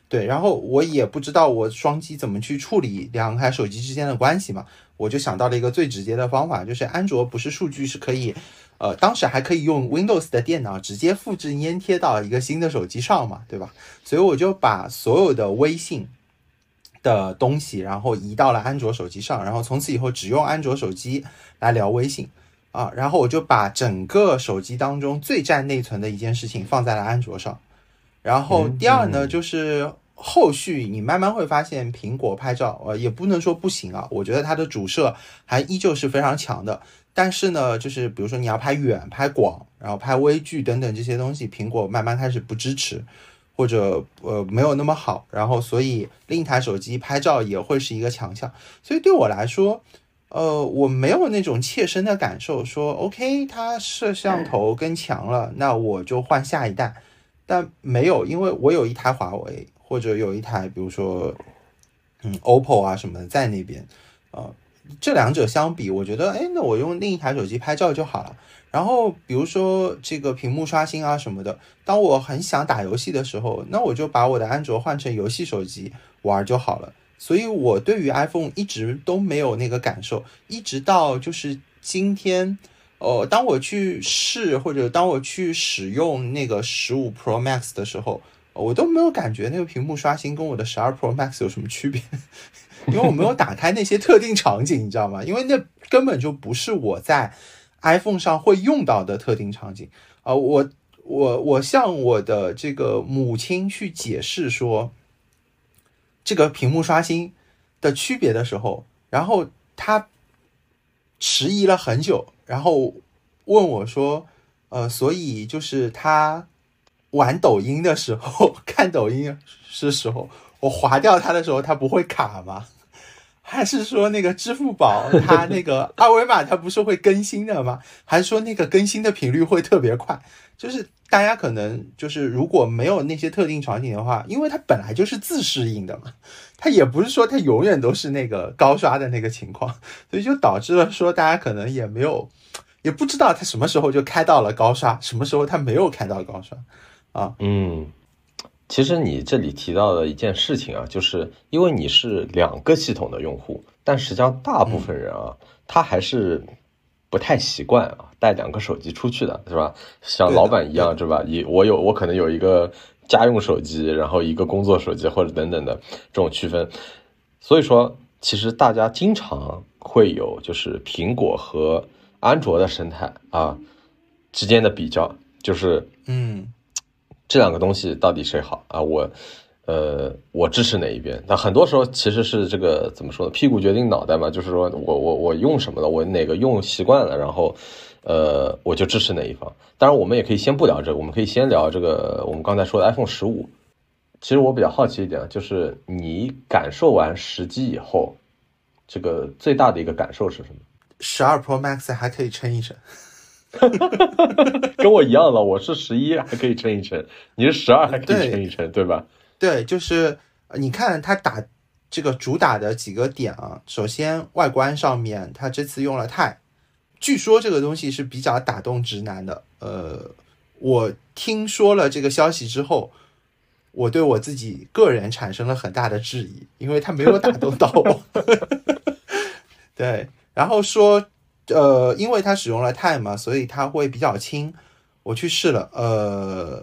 对，然后我也不知道我双击怎么去处理两台手机之间的关系嘛，我就想到了一个最直接的方法，就是安卓不是数据是可以，呃，当时还可以用 Windows 的电脑直接复制粘贴到一个新的手机上嘛，对吧？所以我就把所有的微信的东西，然后移到了安卓手机上，然后从此以后只用安卓手机来聊微信啊，然后我就把整个手机当中最占内存的一件事情放在了安卓上，然后第二呢就是。后续你慢慢会发现，苹果拍照，呃，也不能说不行啊。我觉得它的主摄还依旧是非常强的。但是呢，就是比如说你要拍远、拍广，然后拍微距等等这些东西，苹果慢慢开始不支持，或者呃没有那么好。然后所以另一台手机拍照也会是一个强项。所以对我来说，呃，我没有那种切身的感受，说 OK，它摄像头更强了，那我就换下一代。但没有，因为我有一台华为。或者有一台，比如说，嗯，OPPO 啊什么的在那边，啊，这两者相比，我觉得，哎，那我用另一台手机拍照就好了。然后，比如说这个屏幕刷新啊什么的，当我很想打游戏的时候，那我就把我的安卓换成游戏手机玩就好了。所以我对于 iPhone 一直都没有那个感受，一直到就是今天，哦，当我去试或者当我去使用那个十五 Pro Max 的时候。我都没有感觉那个屏幕刷新跟我的十二 Pro Max 有什么区别，因为我没有打开那些特定场景，你知道吗？因为那根本就不是我在 iPhone 上会用到的特定场景啊！我我我向我的这个母亲去解释说这个屏幕刷新的区别的时候，然后她迟疑了很久，然后问我说：“呃，所以就是他。”玩抖音的时候，看抖音的时候，我划掉它的时候，它不会卡吗？还是说那个支付宝 它那个二维码它不是会更新的吗？还是说那个更新的频率会特别快？就是大家可能就是如果没有那些特定场景的话，因为它本来就是自适应的嘛，它也不是说它永远都是那个高刷的那个情况，所以就导致了说大家可能也没有也不知道它什么时候就开到了高刷，什么时候它没有开到高刷。啊，嗯，其实你这里提到的一件事情啊，就是因为你是两个系统的用户，但实际上大部分人啊，他还是不太习惯啊带两个手机出去的，是吧？像老板一样，是吧？以我有我可能有一个家用手机，然后一个工作手机或者等等的这种区分，所以说其实大家经常会有就是苹果和安卓的生态啊之间的比较，就是嗯。这两个东西到底谁好啊？我，呃，我支持哪一边？那很多时候其实是这个怎么说呢？屁股决定脑袋嘛，就是说我我我用什么了，我哪个用习惯了，然后，呃，我就支持哪一方。当然，我们也可以先不聊这个，我们可以先聊这个我们刚才说的 iPhone 十五。其实我比较好奇一点，就是你感受完实机以后，这个最大的一个感受是什么？十二 Pro Max 还可以撑一撑。跟我一样了，我是十一还可以撑一撑，你是十二还可以撑一撑，对吧？对，就是你看他打这个主打的几个点啊，首先外观上面，他这次用了钛，据说这个东西是比较打动直男的。呃，我听说了这个消息之后，我对我自己个人产生了很大的质疑，因为他没有打动到我。对，然后说。呃，因为它使用了钛嘛，所以它会比较轻。我去试了，呃，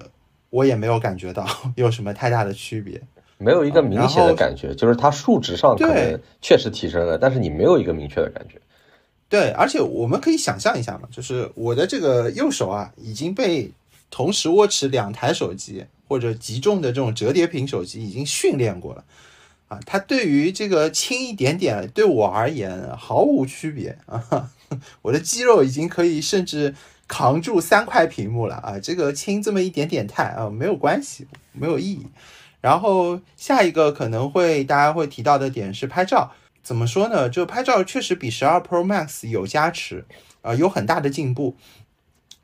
我也没有感觉到 有什么太大的区别，没有一个明显的感觉，就是它数值上可能确实提升了，但是你没有一个明确的感觉。对，而且我们可以想象一下嘛，就是我的这个右手啊，已经被同时握持两台手机或者极重的这种折叠屏手机已经训练过了。啊，它对于这个轻一点点，对我而言毫无区别啊！我的肌肉已经可以甚至扛住三块屏幕了啊！这个轻这么一点点碳啊，没有关系，没有意义。然后下一个可能会大家会提到的点是拍照，怎么说呢？就拍照确实比十二 Pro Max 有加持啊，有很大的进步，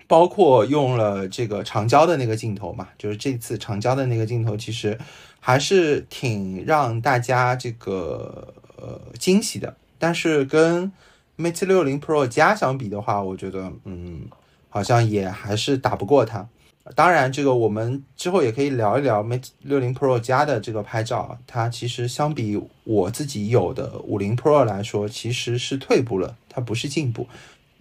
包括用了这个长焦的那个镜头嘛，就是这次长焦的那个镜头其实。还是挺让大家这个呃惊喜的，但是跟 Mate 60 Pro 加相比的话，我觉得嗯，好像也还是打不过它。当然，这个我们之后也可以聊一聊 Mate 六零 Pro 加的这个拍照，它其实相比我自己有的五零 Pro 来说，其实是退步了，它不是进步。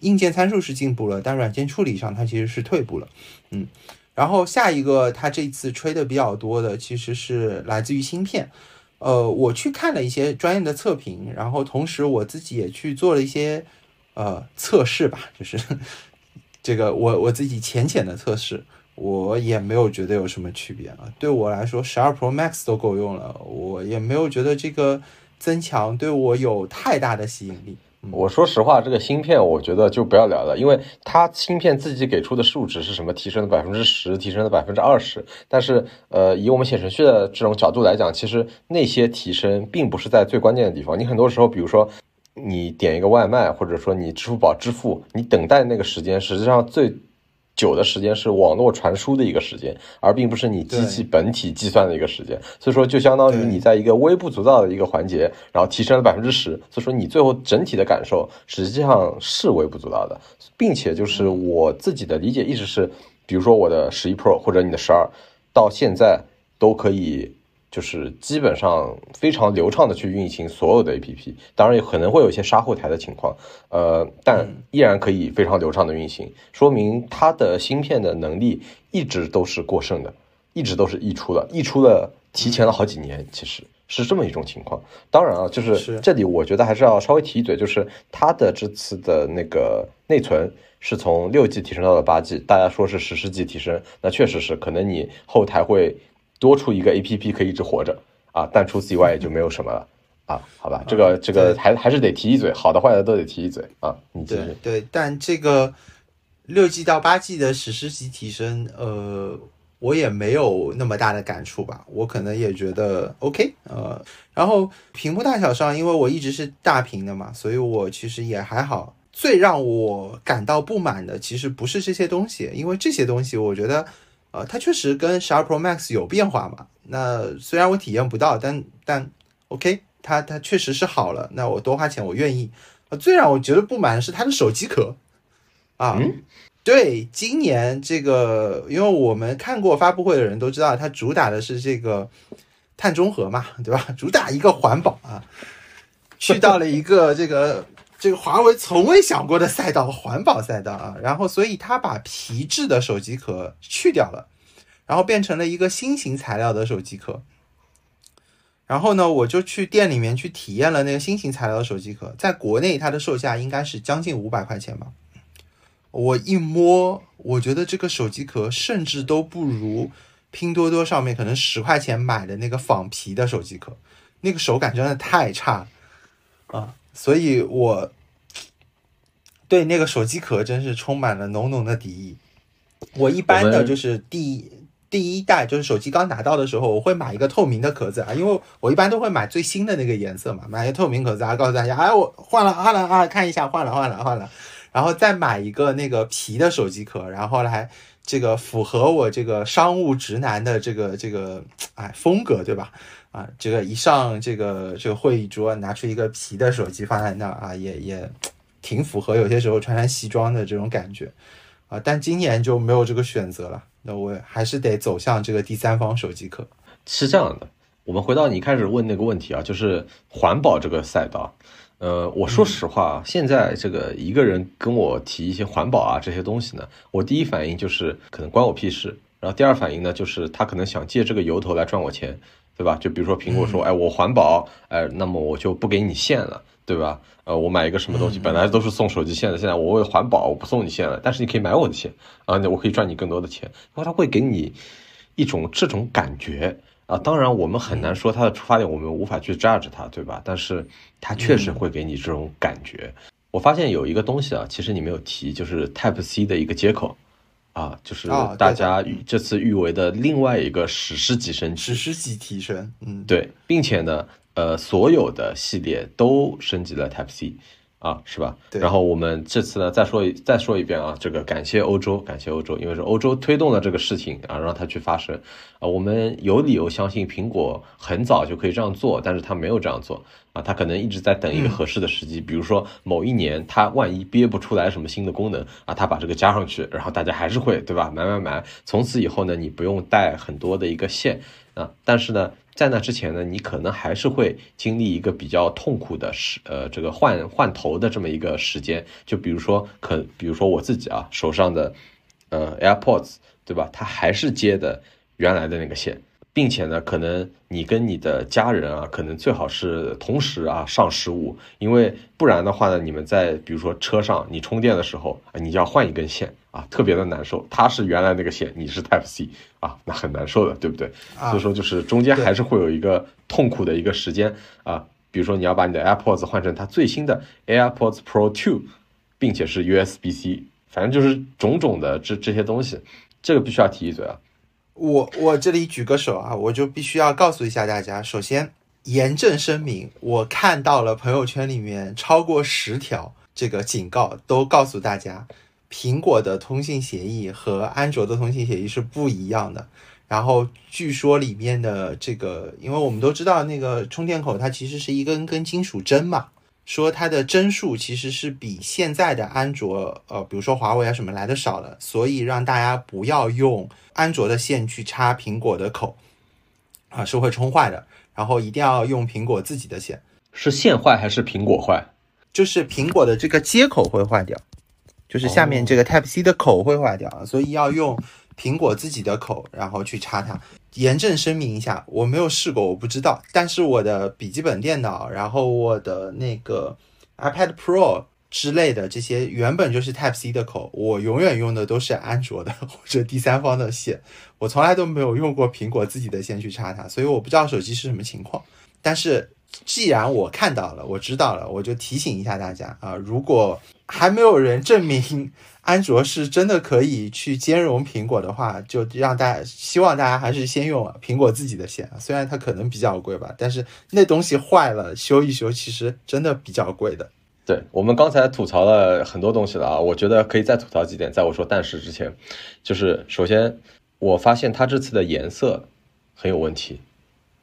硬件参数是进步了，但软件处理上它其实是退步了。嗯，然后下一个，它这次吹的比较多的其实是来自于芯片。呃，我去看了一些专业的测评，然后同时我自己也去做了一些呃测试吧，就是这个我我自己浅浅的测试。我也没有觉得有什么区别啊，对我来说，十二 Pro Max 都够用了，我也没有觉得这个增强对我有太大的吸引力。我说实话，这个芯片我觉得就不要聊了，因为它芯片自己给出的数值是什么？提升了百分之十，提升了百分之二十。但是，呃，以我们写程序的这种角度来讲，其实那些提升并不是在最关键的地方。你很多时候，比如说你点一个外卖，或者说你支付宝支付，你等待那个时间，实际上最。久的时间是网络传输的一个时间，而并不是你机器本体计算的一个时间。所以说，就相当于你在一个微不足道的一个环节，然后提升了百分之十。所以说，你最后整体的感受实际上是微不足道的，并且就是我自己的理解一直是，比如说我的十一 Pro 或者你的十二，到现在都可以。就是基本上非常流畅的去运行所有的 APP，当然也可能会有一些杀后台的情况，呃，但依然可以非常流畅的运行，说明它的芯片的能力一直都是过剩的，一直都是溢出的，溢出了提前了好几年，其实是这么一种情况。当然啊，就是这里我觉得还是要稍微提一嘴，就是它的这次的那个内存是从六 G 提升到了八 G，大家说是十四 G 提升，那确实是可能你后台会。多出一个 A P P 可以一直活着啊，但除此以外也就没有什么了啊，好吧，这个这个还还是得提一嘴，好的坏的都得提一嘴啊。对对，但这个六 G 到八 G 的史诗级提升，呃，我也没有那么大的感触吧，我可能也觉得 OK，呃，然后屏幕大小上，因为我一直是大屏的嘛，所以我其实也还好。最让我感到不满的，其实不是这些东西，因为这些东西我觉得。呃，它确实跟十二 Pro Max 有变化嘛？那虽然我体验不到，但但 OK，它它确实是好了。那我多花钱我愿意。啊，最让我觉得不满的是它的手机壳啊。对，今年这个，因为我们看过发布会的人都知道，它主打的是这个碳中和嘛，对吧？主打一个环保啊，去到了一个这个。这个华为从未想过的赛道，环保赛道啊，然后所以它把皮质的手机壳去掉了，然后变成了一个新型材料的手机壳。然后呢，我就去店里面去体验了那个新型材料的手机壳，在国内它的售价应该是将近五百块钱吧。我一摸，我觉得这个手机壳甚至都不如拼多多上面可能十块钱买的那个仿皮的手机壳，那个手感真的太差了啊。所以，我对那个手机壳真是充满了浓浓的敌意。我一般的就是第第一代，就是手机刚拿到的时候，我会买一个透明的壳子啊，因为我一般都会买最新的那个颜色嘛，买一个透明壳子啊，告诉大家，哎，我换了换了啊，看一下，换了换了换了，然后再买一个那个皮的手机壳，然后来这个符合我这个商务直男的这个这个哎风格，对吧？啊，这个一上这个这个会议桌，拿出一个皮的手机放在那儿啊，也也挺符合有些时候穿穿西装的这种感觉啊。但今年就没有这个选择了，那我还是得走向这个第三方手机壳。是这样的，我们回到你开始问那个问题啊，就是环保这个赛道。呃，我说实话啊，现在这个一个人跟我提一些环保啊这些东西呢，我第一反应就是可能关我屁事，然后第二反应呢就是他可能想借这个由头来赚我钱。对吧？就比如说苹果说，哎，我环保，哎，那么我就不给你线了，对吧？呃，我买一个什么东西，本来都是送手机线的，现在我为环保，我不送你线了，但是你可以买我的线啊，那我可以赚你更多的钱。然后他会给你一种这种感觉啊。当然，我们很难说他的出发点，我们无法去 judge 他，对吧？但是它确实会给你这种感觉。我发现有一个东西啊，其实你没有提，就是 Type C 的一个接口。啊，就是大家这次誉为的另外一个史诗级升级，史诗级提升，嗯，对，并且呢，呃，所有的系列都升级了 Type C，啊，是吧？对然后我们这次呢，再说一再说一遍啊，这个感谢欧洲，感谢欧洲，因为是欧洲推动了这个事情啊，让它去发生啊。我们有理由相信苹果很早就可以这样做，但是它没有这样做啊，它可能一直在等一个合适的时机，比如说某一年它万一憋不出来什么新的功能啊，它把这个加上去，然后大家还是会对吧？买买买，从此以后呢，你不用带很多的一个线啊，但是呢。在那之前呢，你可能还是会经历一个比较痛苦的时，呃，这个换换头的这么一个时间。就比如说，可比如说我自己啊，手上的，呃，AirPods，对吧？它还是接的原来的那个线，并且呢，可能你跟你的家人啊，可能最好是同时啊上十五，因为不然的话呢，你们在比如说车上你充电的时候啊，你就要换一根线啊，特别的难受。它是原来那个线，你是 Type C。啊，那很难受的，对不对？所以说就是中间还是会有一个痛苦的一个时间啊。比如说你要把你的 AirPods 换成它最新的 AirPods Pro Two，并且是 USB-C，反正就是种种的这这些东西，这个必须要提一嘴啊。我我这里举个手啊，我就必须要告诉一下大家，首先严正声明，我看到了朋友圈里面超过十条这个警告，都告诉大家。苹果的通信协议和安卓的通信协议是不一样的。然后据说里面的这个，因为我们都知道那个充电口它其实是一根根金属针嘛，说它的针数其实是比现在的安卓，呃，比如说华为啊什么来的少了，所以让大家不要用安卓的线去插苹果的口，啊，是会充坏的。然后一定要用苹果自己的线。是线坏还是苹果坏？就是苹果的这个接口会坏掉。就是下面这个 Type C 的口会坏掉，所以要用苹果自己的口，然后去插它。严正声明一下，我没有试过，我不知道。但是我的笔记本电脑，然后我的那个 iPad Pro 之类的这些原本就是 Type C 的口，我永远用的都是安卓的或者第三方的线，我从来都没有用过苹果自己的线去插它，所以我不知道手机是什么情况。但是既然我看到了，我知道了，我就提醒一下大家啊，如果。还没有人证明安卓是真的可以去兼容苹果的话，就让大家希望大家还是先用苹果自己的线啊，虽然它可能比较贵吧，但是那东西坏了修一修，其实真的比较贵的。对我们刚才吐槽了很多东西了啊，我觉得可以再吐槽几点，在我说但是之前，就是首先我发现它这次的颜色很有问题，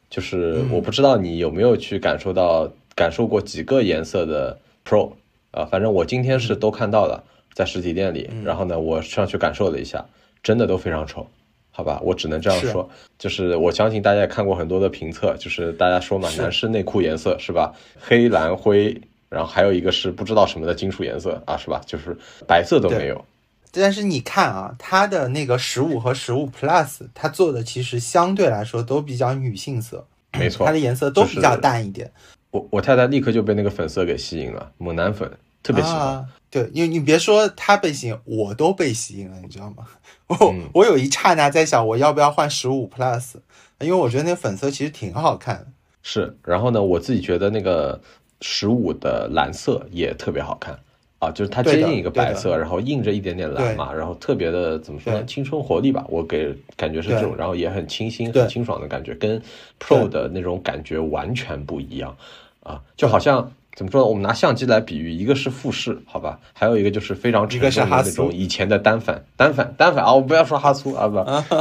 就是我不知道你有没有去感受到感受过几个颜色的 Pro。啊，反正我今天是都看到了，在实体店里，然后呢，我上去感受了一下，真的都非常丑，好吧，我只能这样说，就是我相信大家也看过很多的评测，就是大家说嘛，男士内裤颜色是吧，黑蓝灰，然后还有一个是不知道什么的金属颜色啊，是吧，就是白色都没有。但是你看啊，它的那个十五和十五 Plus，它做的其实相对来说都比较女性色，没错，它的颜色都比较淡一点。我我太太立刻就被那个粉色给吸引了，猛男粉特别喜欢。对，因为你别说她被吸引，我都被吸引了，你知道吗？我我有一刹那在想，我要不要换十五 Plus？因为我觉得那粉色其实挺好看。是，然后呢，我自己觉得那个十五的蓝色也特别好看。啊，就是它接近一个白色，然后映着一点点蓝嘛，然后特别的怎么说呢？青春活力吧，我给感觉是这种，然后也很清新、很清爽的感觉，跟 Pro 的那种感觉完全不一样啊！就好像怎么说呢？我们拿相机来比喻，一个是富士，好吧，还有一个就是非常一个是那种以前的单反，单反，单反啊！我不要说哈苏啊，不，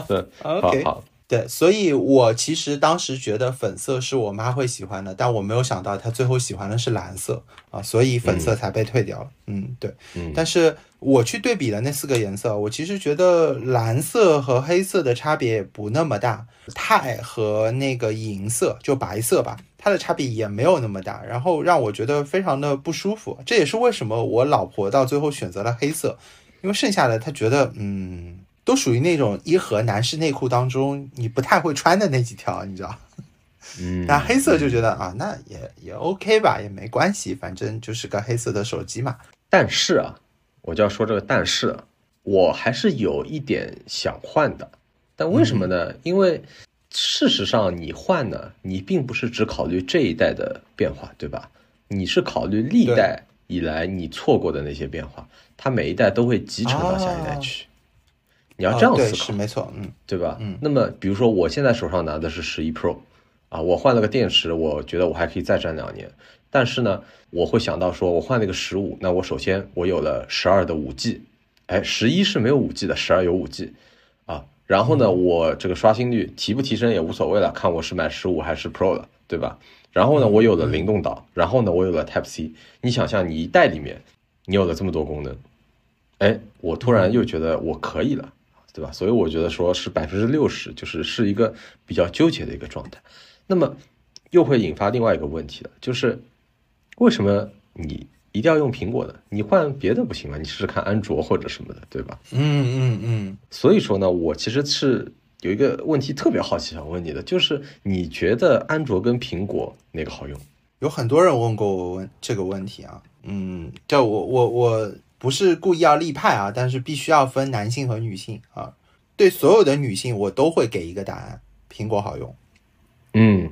对，好好。对，所以我其实当时觉得粉色是我妈会喜欢的，但我没有想到她最后喜欢的是蓝色啊，所以粉色才被退掉了。嗯，对。嗯，但是我去对比了那四个颜色，我其实觉得蓝色和黑色的差别也不那么大，钛和那个银色就白色吧，它的差别也没有那么大，然后让我觉得非常的不舒服。这也是为什么我老婆到最后选择了黑色，因为剩下的她觉得嗯。都属于那种一盒男士内裤当中你不太会穿的那几条，你知道？嗯，那黑色就觉得啊，那也也 OK 吧，也没关系，反正就是个黑色的手机嘛。但是啊，我就要说这个但是，我还是有一点想换的。但为什么呢？因为事实上你换呢，你并不是只考虑这一代的变化，对吧？你是考虑历代以来你错过的那些变化，它每一代都会集成到下一代去。你要这样思考，是没错，嗯，对吧？嗯，那么比如说我现在手上拿的是十一 Pro，啊，我换了个电池，我觉得我还可以再战两年。但是呢，我会想到说，我换了个十五，那我首先我有了十二的五 G，哎，十一是没有五 G 的，十二有五 G，啊，然后呢，我这个刷新率提不提升也无所谓了，看我是买十五还是 Pro 了，对吧？然后呢，我有了灵动岛，然后呢，我有了 Type C。你想象，你一代里面，你有了这么多功能，哎，我突然又觉得我可以了，对吧？所以我觉得说是百分之六十，就是是一个比较纠结的一个状态。那么又会引发另外一个问题了，就是为什么你一定要用苹果的？你换别的不行吗？你试试看安卓或者什么的，对吧？嗯嗯嗯。所以说呢，我其实是。有一个问题特别好奇想问你的，就是你觉得安卓跟苹果哪个好用？有很多人问过我问这个问题啊，嗯，就我我我不是故意要立派啊，但是必须要分男性和女性啊。对所有的女性，我都会给一个答案：苹果好用。嗯，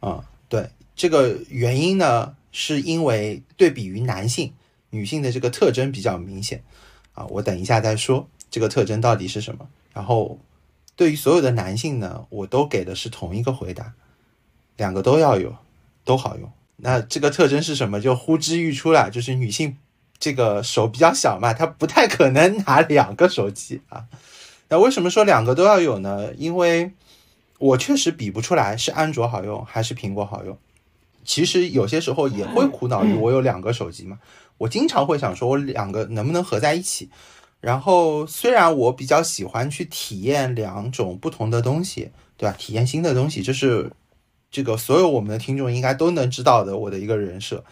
啊，对，这个原因呢，是因为对比于男性，女性的这个特征比较明显啊。我等一下再说这个特征到底是什么，然后。对于所有的男性呢，我都给的是同一个回答，两个都要有，都好用。那这个特征是什么？就呼之欲出了，就是女性这个手比较小嘛，他不太可能拿两个手机啊。那为什么说两个都要有呢？因为我确实比不出来是安卓好用还是苹果好用。其实有些时候也会苦恼于我有两个手机嘛，我经常会想说，我两个能不能合在一起？然后，虽然我比较喜欢去体验两种不同的东西，对吧？体验新的东西，这是这个所有我们的听众应该都能知道的我的一个人设，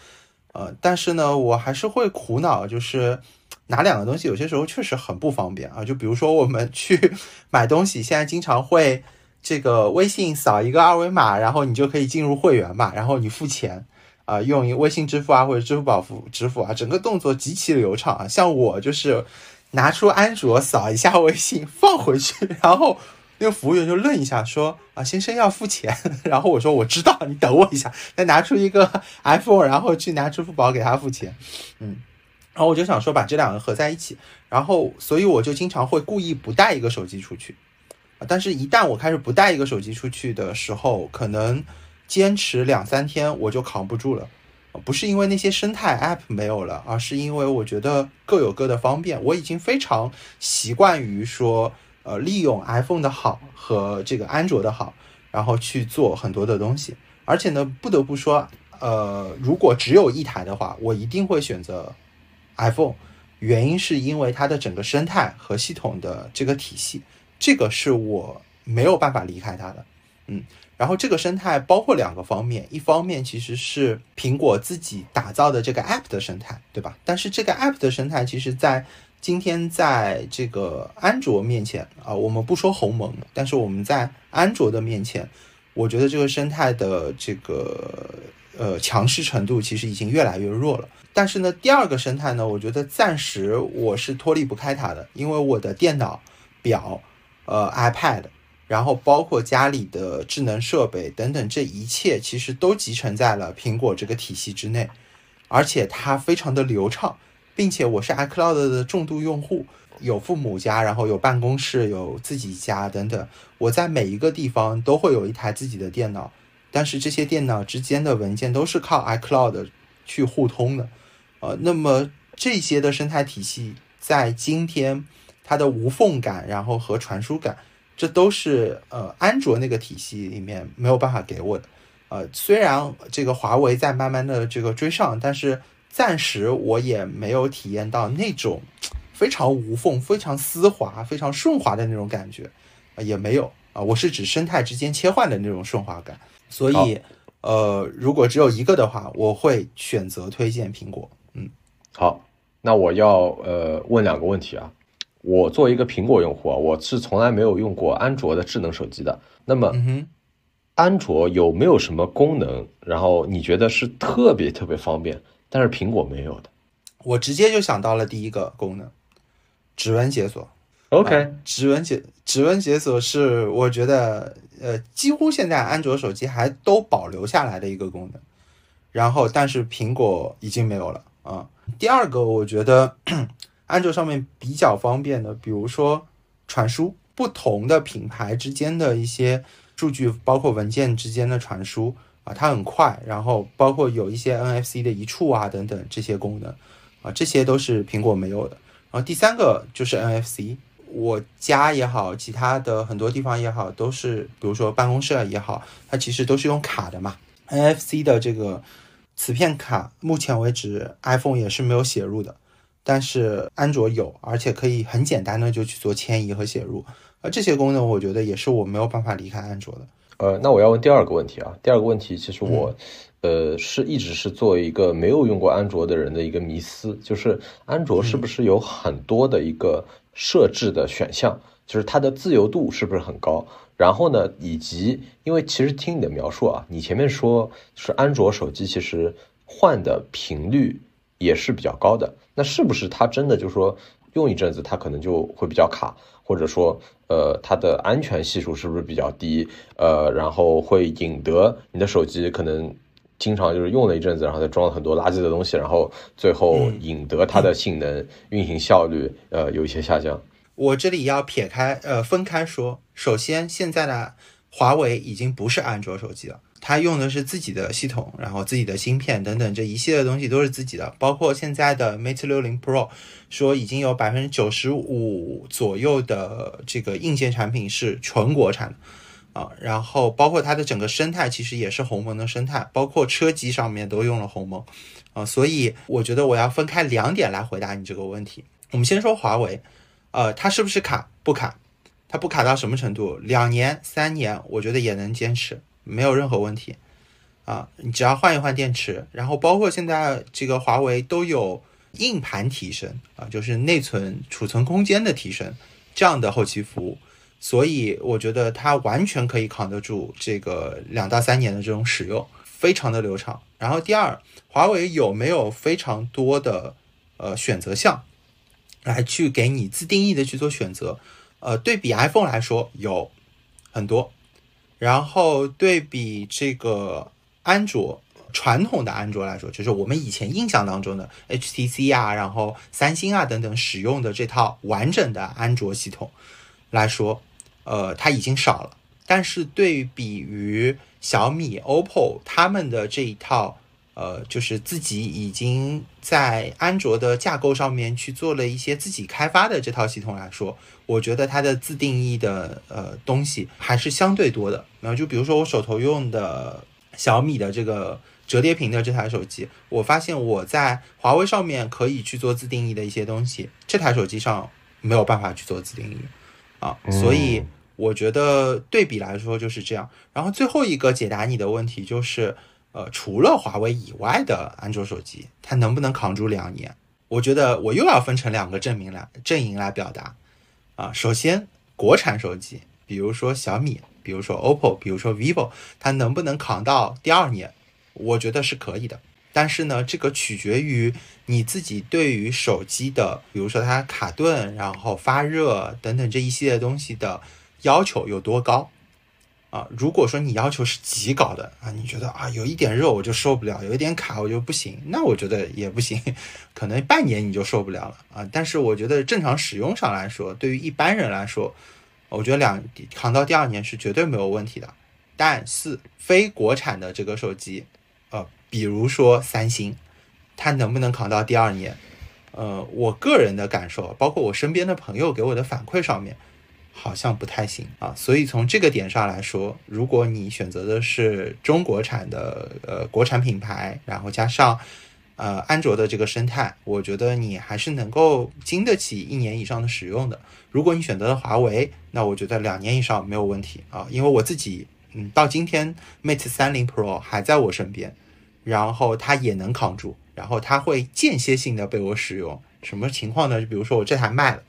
呃，但是呢，我还是会苦恼，就是拿两个东西有些时候确实很不方便啊。就比如说我们去 买东西，现在经常会这个微信扫一个二维码，然后你就可以进入会员嘛，然后你付钱啊，用微信支付啊或者支付宝付支付啊，整个动作极其流畅啊。像我就是。拿出安卓扫一下微信放回去，然后那个服务员就愣一下，说：“啊，先生要付钱。”然后我说：“我知道，你等我一下。”再拿出一个 iPhone，然后去拿支付宝给他付钱。嗯，然后我就想说把这两个合在一起，然后所以我就经常会故意不带一个手机出去。但是，一旦我开始不带一个手机出去的时候，可能坚持两三天我就扛不住了。不是因为那些生态 App 没有了，而是因为我觉得各有各的方便。我已经非常习惯于说，呃，利用 iPhone 的好和这个安卓的好，然后去做很多的东西。而且呢，不得不说，呃，如果只有一台的话，我一定会选择 iPhone。原因是因为它的整个生态和系统的这个体系，这个是我没有办法离开它的。嗯。然后这个生态包括两个方面，一方面其实是苹果自己打造的这个 App 的生态，对吧？但是这个 App 的生态，其实在今天在这个安卓面前啊，我们不说鸿蒙，但是我们在安卓的面前，我觉得这个生态的这个呃强势程度其实已经越来越弱了。但是呢，第二个生态呢，我觉得暂时我是脱离不开它的，因为我的电脑、表、呃 iPad。然后包括家里的智能设备等等，这一切其实都集成在了苹果这个体系之内，而且它非常的流畅，并且我是 iCloud 的重度用户，有父母家，然后有办公室，有自己家等等，我在每一个地方都会有一台自己的电脑，但是这些电脑之间的文件都是靠 iCloud 去互通的，呃，那么这些的生态体系在今天它的无缝感，然后和传输感。这都是呃安卓那个体系里面没有办法给我的，呃虽然这个华为在慢慢的这个追上，但是暂时我也没有体验到那种非常无缝、非常丝滑、非常顺滑的那种感觉，啊也没有啊，我是指生态之间切换的那种顺滑感。所以呃如果只有一个的话，我会选择推荐苹果。嗯，好，那我要呃问两个问题啊。我作为一个苹果用户啊，我是从来没有用过安卓的智能手机的。那么，嗯安卓有没有什么功能，然后你觉得是特别特别方便，但是苹果没有的？我直接就想到了第一个功能，指纹解锁。OK，指纹解指纹解锁是我觉得呃，几乎现在安卓手机还都保留下来的一个功能。然后，但是苹果已经没有了啊。第二个，我觉得。安卓上面比较方便的，比如说传输不同的品牌之间的一些数据包括文件之间的传输它很快，然后包括有一些 NFC 的一处啊等等这些功能啊，这些都是苹果没有的。然后第三个就是 NFC，我家也好，其他的很多地方也好，都是比如说办公室也好，它其实都是用卡的嘛。NFC 的这个磁片卡，目前为止 iPhone 也是没有写入的，但是安卓有，而且可以很简单的就去做迁移和写入。而这些功能，我觉得也是我没有办法离开安卓的。呃，那我要问第二个问题啊。第二个问题，其实我，呃，是一直是作为一个没有用过安卓的人的一个迷思，就是安卓是不是有很多的一个设置的选项，就是它的自由度是不是很高？然后呢，以及因为其实听你的描述啊，你前面说是安卓手机其实换的频率也是比较高的，那是不是它真的就是说用一阵子它可能就会比较卡？或者说，呃，它的安全系数是不是比较低？呃，然后会引得你的手机可能经常就是用了一阵子，然后再装了很多垃圾的东西，然后最后引得它的性能、运行效率，呃，有一些下降。我这里要撇开，呃，分开说。首先，现在的华为已经不是安卓手机了。它用的是自己的系统，然后自己的芯片等等这一系列东西都是自己的，包括现在的 Mate 六零 Pro，说已经有百分之九十五左右的这个硬件产品是纯国产的啊，然后包括它的整个生态其实也是鸿蒙的生态，包括车机上面都用了鸿蒙啊，所以我觉得我要分开两点来回答你这个问题。我们先说华为，呃，它是不是卡？不卡，它不卡到什么程度？两年、三年，我觉得也能坚持。没有任何问题，啊，你只要换一换电池，然后包括现在这个华为都有硬盘提升啊，就是内存储存空间的提升这样的后期服务，所以我觉得它完全可以扛得住这个两到三年的这种使用，非常的流畅。然后第二，华为有没有非常多的呃选择项来去给你自定义的去做选择？呃，对比 iPhone 来说，有很多。然后对比这个安卓传统的安卓来说，就是我们以前印象当中的 HTC 啊，然后三星啊等等使用的这套完整的安卓系统来说，呃，它已经少了。但是对比于小米、OPPO 他们的这一套。呃，就是自己已经在安卓的架构上面去做了一些自己开发的这套系统来说，我觉得它的自定义的呃东西还是相对多的。然后就比如说我手头用的小米的这个折叠屏的这台手机，我发现我在华为上面可以去做自定义的一些东西，这台手机上没有办法去做自定义啊。所以我觉得对比来说就是这样。然后最后一个解答你的问题就是。呃，除了华为以外的安卓手机，它能不能扛住两年？我觉得我又要分成两个证明来阵营来表达。啊，首先，国产手机，比如说小米，比如说 OPPO，比如说 vivo，它能不能扛到第二年？我觉得是可以的。但是呢，这个取决于你自己对于手机的，比如说它卡顿、然后发热等等这一系列东西的要求有多高。啊，如果说你要求是极高的啊，你觉得啊有一点热我就受不了，有一点卡我就不行，那我觉得也不行，可能半年你就受不了了啊。但是我觉得正常使用上来说，对于一般人来说，我觉得两扛到第二年是绝对没有问题的。但是非国产的这个手机，呃，比如说三星，它能不能扛到第二年？呃，我个人的感受，包括我身边的朋友给我的反馈上面。好像不太行啊，所以从这个点上来说，如果你选择的是中国产的呃国产品牌，然后加上呃安卓的这个生态，我觉得你还是能够经得起一年以上的使用的。如果你选择了华为，那我觉得两年以上没有问题啊，因为我自己嗯到今天 Mate 三零 Pro 还在我身边，然后它也能扛住，然后它会间歇性的被我使用。什么情况呢？就比如说我这台卖了。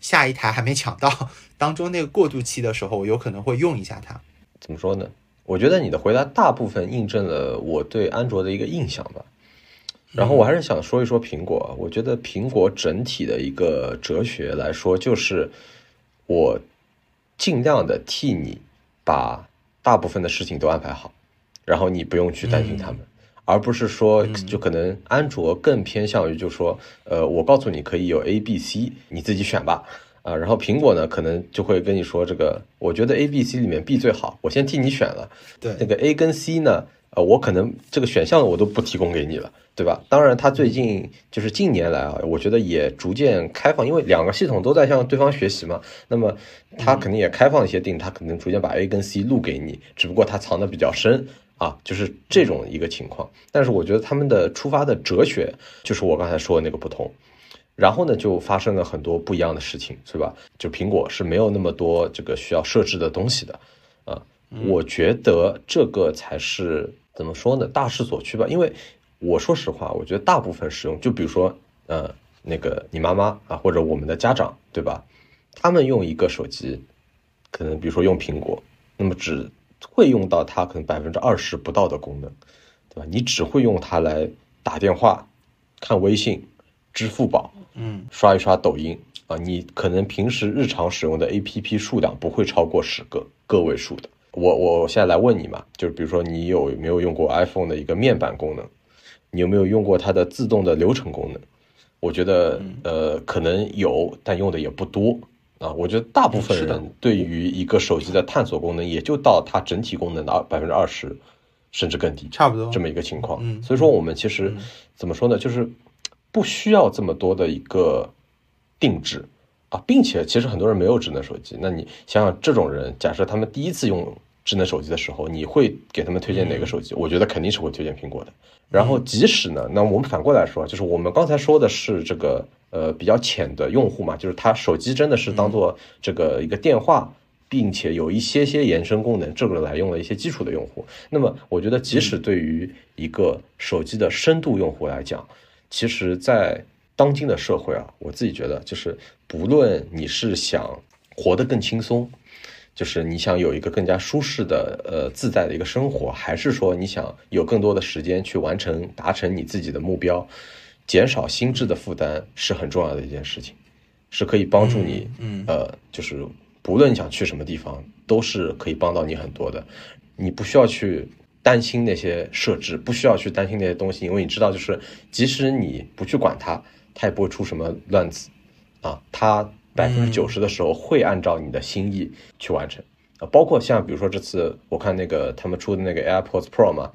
下一台还没抢到，当中那个过渡期的时候，我有可能会用一下它。怎么说呢？我觉得你的回答大部分印证了我对安卓的一个印象吧。然后我还是想说一说苹果。我觉得苹果整体的一个哲学来说，就是我尽量的替你把大部分的事情都安排好，然后你不用去担心他们。而不是说，就可能安卓更偏向于，就说，呃，我告诉你可以有 A、B、C，你自己选吧。啊，然后苹果呢，可能就会跟你说这个，我觉得 A、B、C 里面 B 最好，我先替你选了。对，那个 A 跟 C 呢，呃，我可能这个选项我都不提供给你了，对吧？当然，它最近就是近年来啊，我觉得也逐渐开放，因为两个系统都在向对方学习嘛。那么它肯定也开放一些定，它可能逐渐把 A 跟 C 录给你，只不过它藏的比较深啊，就是这种一个情况。但是我觉得他们的出发的哲学就是我刚才说的那个不同。然后呢，就发生了很多不一样的事情，是吧？就苹果是没有那么多这个需要设置的东西的，啊，我觉得这个才是怎么说呢？大势所趋吧。因为我说实话，我觉得大部分使用，就比如说，呃，那个你妈妈啊，或者我们的家长，对吧？他们用一个手机，可能比如说用苹果，那么只会用到它可能百分之二十不到的功能，对吧？你只会用它来打电话、看微信、支付宝。嗯，刷一刷抖音啊，你可能平时日常使用的 APP 数量不会超过十个个位数的。我我现在来问你嘛，就是比如说你有没有用过 iPhone 的一个面板功能？你有没有用过它的自动的流程功能？我觉得呃可能有，但用的也不多啊。我觉得大部分人对于一个手机的探索功能，也就到它整体功能的二百分之二十，甚至更低，差不多这么一个情况。嗯，所以说我们其实怎么说呢，就是。不需要这么多的一个定制啊，并且其实很多人没有智能手机，那你想想这种人，假设他们第一次用智能手机的时候，你会给他们推荐哪个手机？我觉得肯定是会推荐苹果的。然后即使呢，那我们反过来说，就是我们刚才说的是这个呃比较浅的用户嘛，就是他手机真的是当做这个一个电话，并且有一些些延伸功能，这个来用了一些基础的用户。那么我觉得，即使对于一个手机的深度用户来讲，其实，在当今的社会啊，我自己觉得，就是不论你是想活得更轻松，就是你想有一个更加舒适的、呃自在的一个生活，还是说你想有更多的时间去完成、达成你自己的目标，减少心智的负担是很重要的一件事情，是可以帮助你，嗯，呃，就是不论你想去什么地方，都是可以帮到你很多的，你不需要去。担心那些设置，不需要去担心那些东西，因为你知道，就是即使你不去管它，它也不会出什么乱子，啊，它百分之九十的时候会按照你的心意去完成，啊，包括像比如说这次我看那个他们出的那个 AirPods Pro 嘛，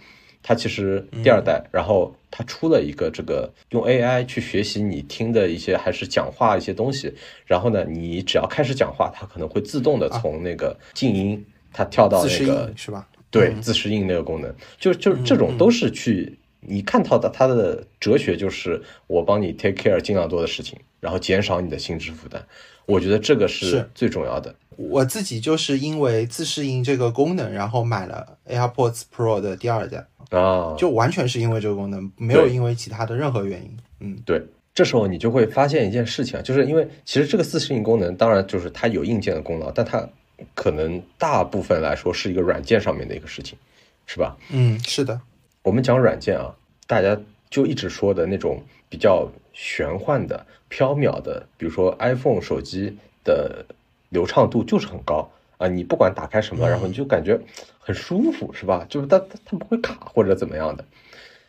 它其实第二代，然后它出了一个这个用 AI 去学习你听的一些还是讲话一些东西，然后呢，你只要开始讲话，它可能会自动的从那个静音，它跳到那个是吧？对，自适应那个功能，就就这种都是去你看到的，它的哲学就是我帮你 take care 尽量多的事情，然后减少你的心智负担。我觉得这个是最重要的。我自己就是因为自适应这个功能，然后买了 AirPods Pro 的第二代啊，就完全是因为这个功能，没有因为其他的任何原因。嗯，对，这时候你就会发现一件事情啊，就是因为其实这个自适应功能，当然就是它有硬件的功劳，但它。可能大部分来说是一个软件上面的一个事情，是吧？嗯，是的。我们讲软件啊，大家就一直说的那种比较玄幻的、飘渺的，比如说 iPhone 手机的流畅度就是很高啊，你不管打开什么，然后你就感觉很舒服，是吧？就是它它不会卡或者怎么样的。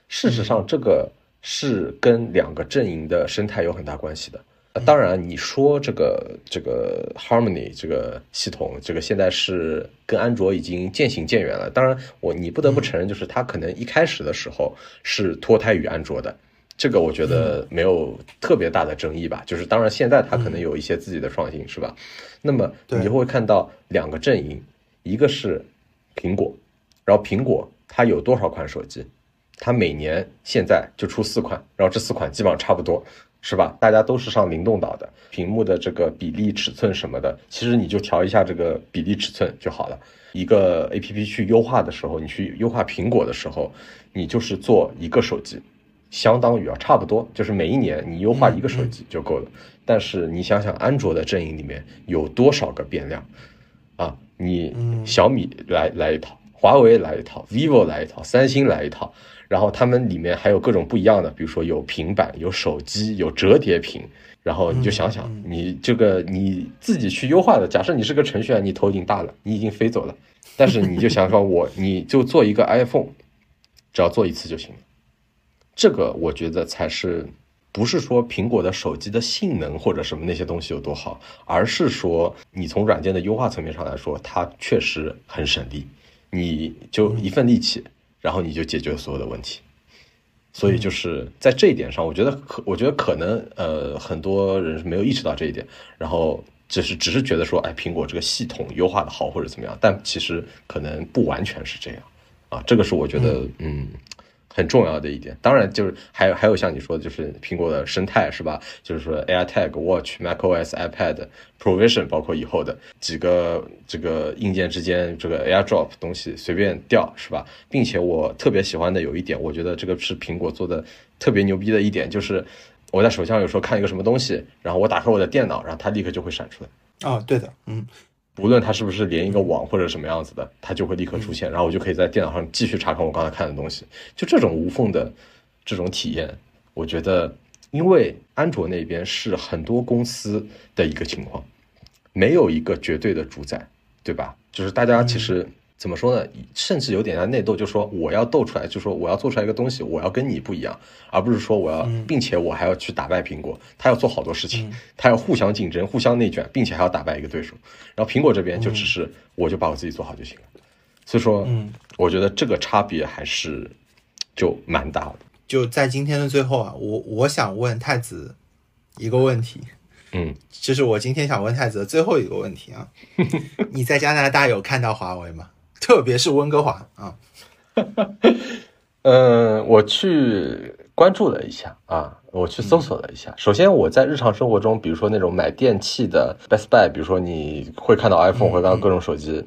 事实上，这个是跟两个阵营的生态有很大关系的。当然，你说这个这个 Harmony 这个系统，这个现在是跟安卓已经渐行渐远了。当然，我你不得不承认，就是它可能一开始的时候是脱胎于安卓的，这个我觉得没有特别大的争议吧。就是当然，现在它可能有一些自己的创新，是吧？那么你就会看到两个阵营，一个是苹果，然后苹果它有多少款手机？它每年现在就出四款，然后这四款基本上差不多。是吧？大家都是上灵动岛的，屏幕的这个比例、尺寸什么的，其实你就调一下这个比例、尺寸就好了。一个 A P P 去优化的时候，你去优化苹果的时候，你就是做一个手机，相当于啊，差不多就是每一年你优化一个手机就够了。但是你想想，安卓的阵营里面有多少个变量啊？你小米来来一套，华为来一套，vivo 来一套，三星来一套。然后他们里面还有各种不一样的，比如说有平板、有手机、有折叠屏。然后你就想想，你这个你自己去优化的。假设你是个程序员，你头已经大了，你已经飞走了。但是你就想说，我你就做一个 iPhone，只要做一次就行了。这个我觉得才是不是说苹果的手机的性能或者什么那些东西有多好，而是说你从软件的优化层面上来说，它确实很省力，你就一份力气，然后你就解决所有的问题。所以就是在这一点上，我觉得可，我觉得可能呃很多人是没有意识到这一点，然后只是只是觉得说，哎，苹果这个系统优化的好或者怎么样，但其实可能不完全是这样。啊，这个是我觉得嗯。很重要的一点，当然就是还有还有像你说的，就是苹果的生态是吧？就是说 AirTag、Watch、macOS、iPad、Provision，包括以后的几个这个硬件之间这个 AirDrop 东西随便调是吧？并且我特别喜欢的有一点，我觉得这个是苹果做的特别牛逼的一点，就是我在手机上有时候看一个什么东西，然后我打开我的电脑，然后它立刻就会闪出来。哦，对的，嗯。不论它是不是连一个网或者什么样子的，它就会立刻出现，然后我就可以在电脑上继续查看我刚才看的东西。就这种无缝的这种体验，我觉得，因为安卓那边是很多公司的一个情况，没有一个绝对的主宰，对吧？就是大家其实。怎么说呢？甚至有点像内斗，就说我要斗出来，就说我要做出来一个东西，我要跟你不一样，而不是说我要，并且我还要去打败苹果。他要做好多事情，他要互相竞争、互相内卷，并且还要打败一个对手。然后苹果这边就只是，我就把我自己做好就行了。所以说，嗯，我觉得这个差别还是就蛮大的。就在今天的最后啊，我我想问太子一个问题，嗯，这是我今天想问太子的最后一个问题啊。你在加拿大有看到华为吗？特别是温哥华啊，嗯，我去关注了一下啊，我去搜索了一下。首先，我在日常生活中，比如说那种买电器的 Best Buy，比如说你会看到 iPhone，会看到各种手机，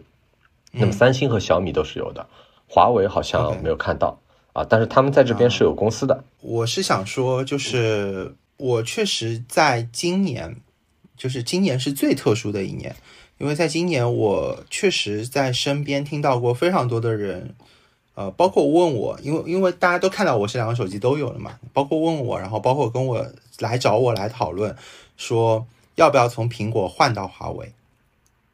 那么三星和小米都是有的，华为好像没有看到啊。但是他们在这边是有公司的。我是想说，就是我确实在今年，就是今年是最特殊的一年。因为在今年，我确实在身边听到过非常多的人，呃，包括问我，因为因为大家都看到我这两个手机都有了嘛，包括问我，然后包括跟我来找我来讨论，说要不要从苹果换到华为。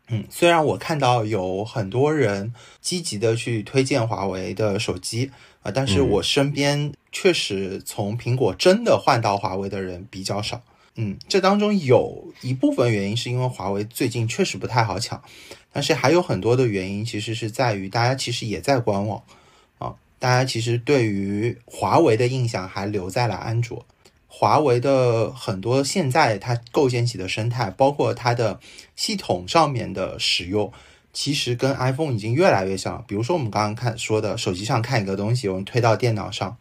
嗯，虽然我看到有很多人积极的去推荐华为的手机啊，但是我身边确实从苹果真的换到华为的人比较少。嗯，嗯这当中有一部分原因是因为华为最近确实不太好抢，但是还有很多的原因其实是在于大家其实也在观望啊，大家其实对于华为的印象还留在了安卓，华为的很多现在它构建起的生态，包括它的系统上面的使用，其实跟 iPhone 已经越来越像。比如说我们刚刚看说的，手机上看一个东西，我们推到电脑上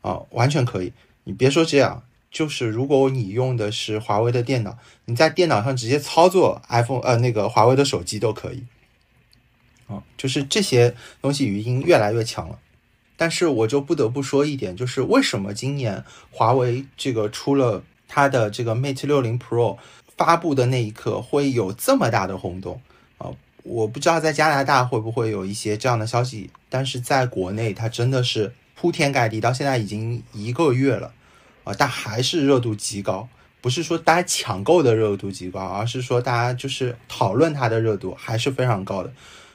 啊，完全可以。你别说这样。就是如果你用的是华为的电脑，你在电脑上直接操作 iPhone，呃，那个华为的手机都可以。啊，就是这些东西语音越来越强了。但是我就不得不说一点，就是为什么今年华为这个出了它的这个 Mate 六零 Pro 发布的那一刻会有这么大的轰动啊？我不知道在加拿大会不会有一些这样的消息，但是在国内它真的是铺天盖地，到现在已经一个月了。啊，但还是热度极高，不是说大家抢购的热度极高，而是说大家就是讨论它的热度还是非常高的。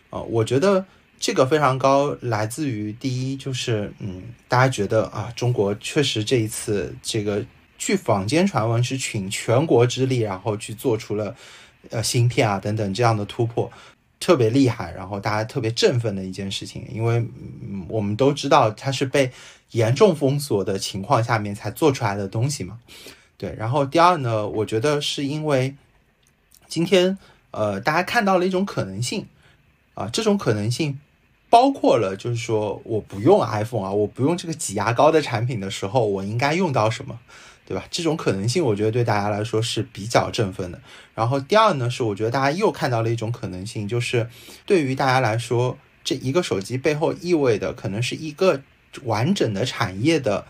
啊，我觉得这个非常高，来自于第一就是，嗯，大家觉得啊，中国确实这一次这个，据坊间传闻是倾全国之力，然后去做出了，呃，芯片啊等等这样的突破，特别厉害，然后大家特别振奋的一件事情，因为嗯、我们都知道它是被。严重封锁的情况下面才做出来的东西嘛，对。然后第二呢，我觉得是因为今天呃，大家看到了一种可能性啊，这种可能性包括了就是说我不用 iPhone 啊，我不用这个挤牙膏的产品的时候，我应该用到什么，对吧？这种可能性我觉得对大家来说是比较振奋的。然后第二呢，是我觉得大家又看到了一种可能性，就是对于大家来说，这一个手机背后意味的可能是一个。完整的产业的，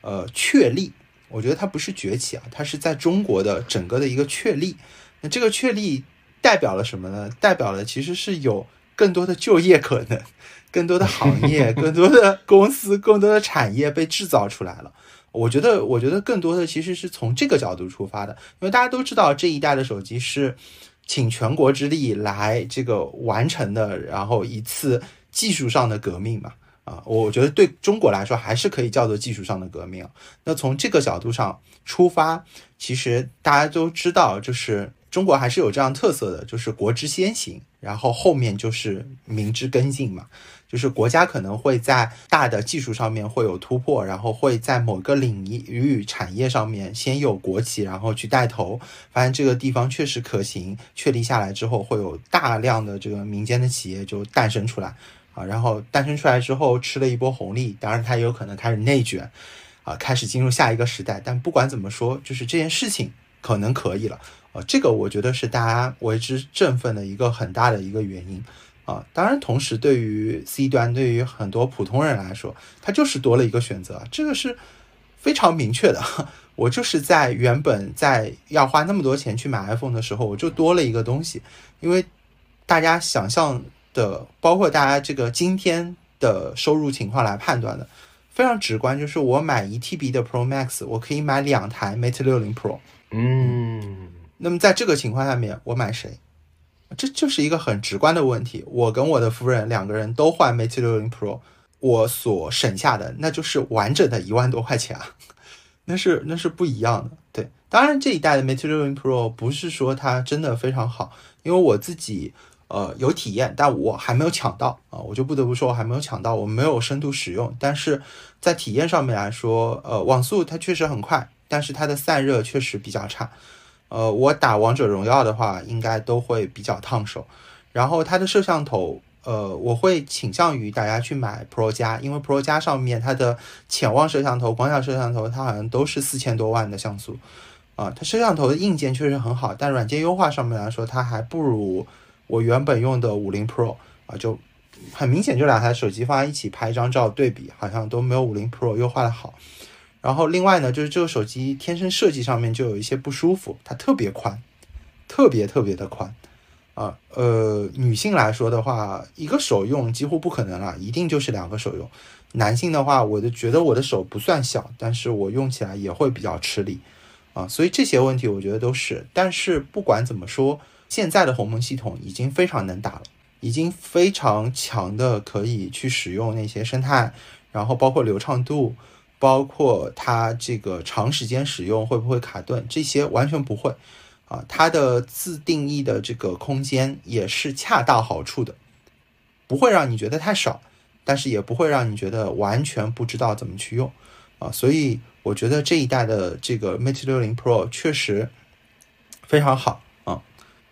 呃，确立，我觉得它不是崛起啊，它是在中国的整个的一个确立。那这个确立代表了什么呢？代表了其实是有更多的就业可能，更多的行业，更多的公司，更多的产业被制造出来了。我觉得，我觉得更多的其实是从这个角度出发的，因为大家都知道这一代的手机是请全国之力来这个完成的，然后一次技术上的革命嘛。啊，我觉得对中国来说还是可以叫做技术上的革命。那从这个角度上出发，其实大家都知道，就是中国还是有这样特色的，就是国之先行，然后后面就是民之跟进嘛。就是国家可能会在大的技术上面会有突破，然后会在某个领域产业上面先有国企，然后去带头，发现这个地方确实可行，确立下来之后，会有大量的这个民间的企业就诞生出来。啊，然后诞生出来之后吃了一波红利，当然它也有可能开始内卷，啊，开始进入下一个时代。但不管怎么说，就是这件事情可能可以了，啊，这个我觉得是大家为之振奋的一个很大的一个原因，啊，当然同时对于 C 端，对于很多普通人来说，它就是多了一个选择，这个是非常明确的。我就是在原本在要花那么多钱去买 iPhone 的时候，我就多了一个东西，因为大家想象。的包括大家这个今天的收入情况来判断的，非常直观，就是我买一 TB 的 Pro Max，我可以买两台 Mate 六零 Pro。嗯，那么在这个情况下面，我买谁？这就是一个很直观的问题。我跟我的夫人两个人都换 Mate 六零 Pro，我所省下的那就是完整的一万多块钱啊，那是那是不一样的。对，当然这一代的 Mate 六零 Pro 不是说它真的非常好，因为我自己。呃，有体验，但我还没有抢到啊，我就不得不说，我还没有抢到，我没有深度使用。但是在体验上面来说，呃，网速它确实很快，但是它的散热确实比较差。呃，我打王者荣耀的话，应该都会比较烫手。然后它的摄像头，呃，我会倾向于大家去买 Pro 加，因为 Pro 加上面它的潜望摄像头、广角摄像头，它好像都是四千多万的像素啊。它摄像头的硬件确实很好，但软件优化上面来说，它还不如。我原本用的五零 Pro 啊，就很明显，就两台手机放在一起拍一张照对比，好像都没有五零 Pro 优化的好。然后另外呢，就是这个手机天生设计上面就有一些不舒服，它特别宽，特别特别的宽啊。呃，女性来说的话，一个手用几乎不可能了，一定就是两个手用。男性的话，我就觉得我的手不算小，但是我用起来也会比较吃力啊。所以这些问题我觉得都是。但是不管怎么说。现在的鸿蒙系统已经非常能打了，已经非常强的可以去使用那些生态，然后包括流畅度，包括它这个长时间使用会不会卡顿，这些完全不会啊。它的自定义的这个空间也是恰到好处的，不会让你觉得太少，但是也不会让你觉得完全不知道怎么去用啊。所以我觉得这一代的这个 Mate 六零 Pro 确实非常好。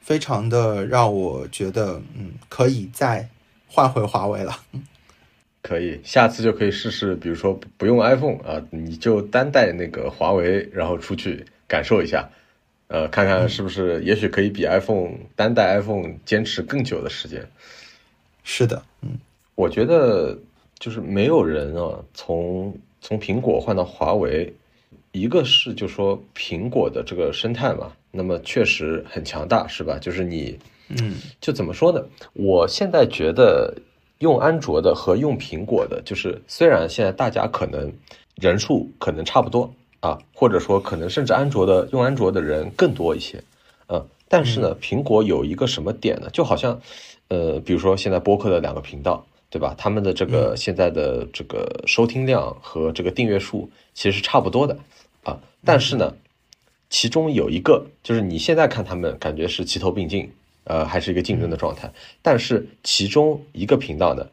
非常的让我觉得，嗯，可以再换回华为了。可以，下次就可以试试，比如说不用 iPhone 啊，你就单带那个华为，然后出去感受一下，呃，看看是不是，也许可以比 iPhone 单带 iPhone 坚持更久的时间。是的，嗯，我觉得就是没有人啊，从从苹果换到华为，一个是就说苹果的这个生态嘛。那么确实很强大，是吧？就是你，嗯，就怎么说呢？我现在觉得用安卓的和用苹果的，就是虽然现在大家可能人数可能差不多啊，或者说可能甚至安卓的用安卓的人更多一些，嗯，但是呢，苹果有一个什么点呢？就好像，呃，比如说现在播客的两个频道，对吧？他们的这个现在的这个收听量和这个订阅数其实是差不多的啊，但是呢。其中有一个就是你现在看他们感觉是齐头并进，呃，还是一个竞争的状态。但是其中一个频道呢，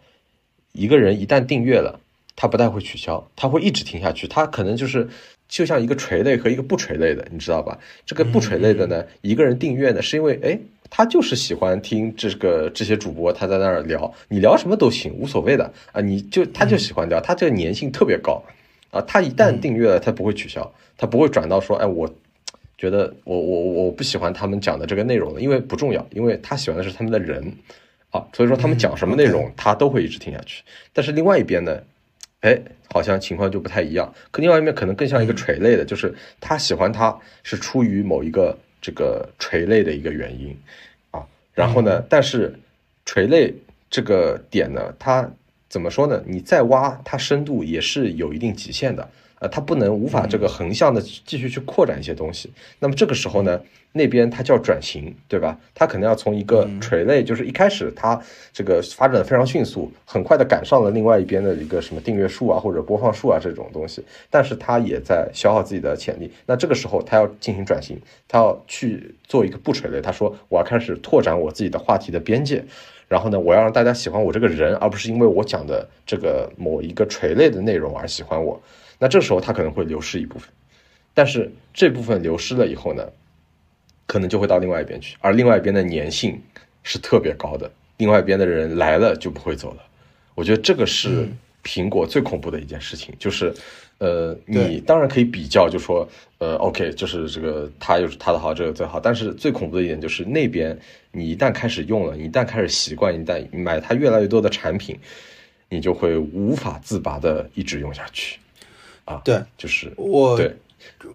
一个人一旦订阅了，他不太会取消，他会一直听下去。他可能就是就像一个垂类和一个不垂类的，你知道吧？这个不垂类的呢，一个人订阅呢，是因为哎，他就是喜欢听这个这些主播他在那儿聊，你聊什么都行，无所谓的啊。你就他就喜欢聊，他这个粘性特别高啊。他一旦订阅了，他不会取消，他不会转到说哎我。觉得我我我不喜欢他们讲的这个内容的，因为不重要，因为他喜欢的是他们的人，啊，所以说他们讲什么内容，他都会一直听下去。但是另外一边呢，哎，好像情况就不太一样。可另外一面可能更像一个垂类的，就是他喜欢他是出于某一个这个垂类的一个原因，啊，然后呢，但是垂类这个点呢，它怎么说呢？你再挖它深度也是有一定极限的。呃，它不能无法这个横向的继续去扩展一些东西。那么这个时候呢，那边它叫转型，对吧？它可能要从一个垂类，就是一开始它这个发展的非常迅速，很快的赶上了另外一边的一个什么订阅数啊或者播放数啊这种东西，但是它也在消耗自己的潜力。那这个时候它要进行转型，它要去做一个不垂类。他说我要开始拓展我自己的话题的边界。然后呢，我要让大家喜欢我这个人，而不是因为我讲的这个某一个垂类的内容而喜欢我。那这时候它可能会流失一部分，但是这部分流失了以后呢，可能就会到另外一边去，而另外一边的粘性是特别高的，另外一边的人来了就不会走了。我觉得这个是苹果最恐怖的一件事情，就是。呃，你当然可以比较，就说，呃，OK，就是这个他有他的好，这个最好。但是最恐怖的一点就是那边，你一旦开始用了，你一旦开始习惯，一旦买它越来越多的产品，你就会无法自拔的一直用下去。啊，对，就是我，对，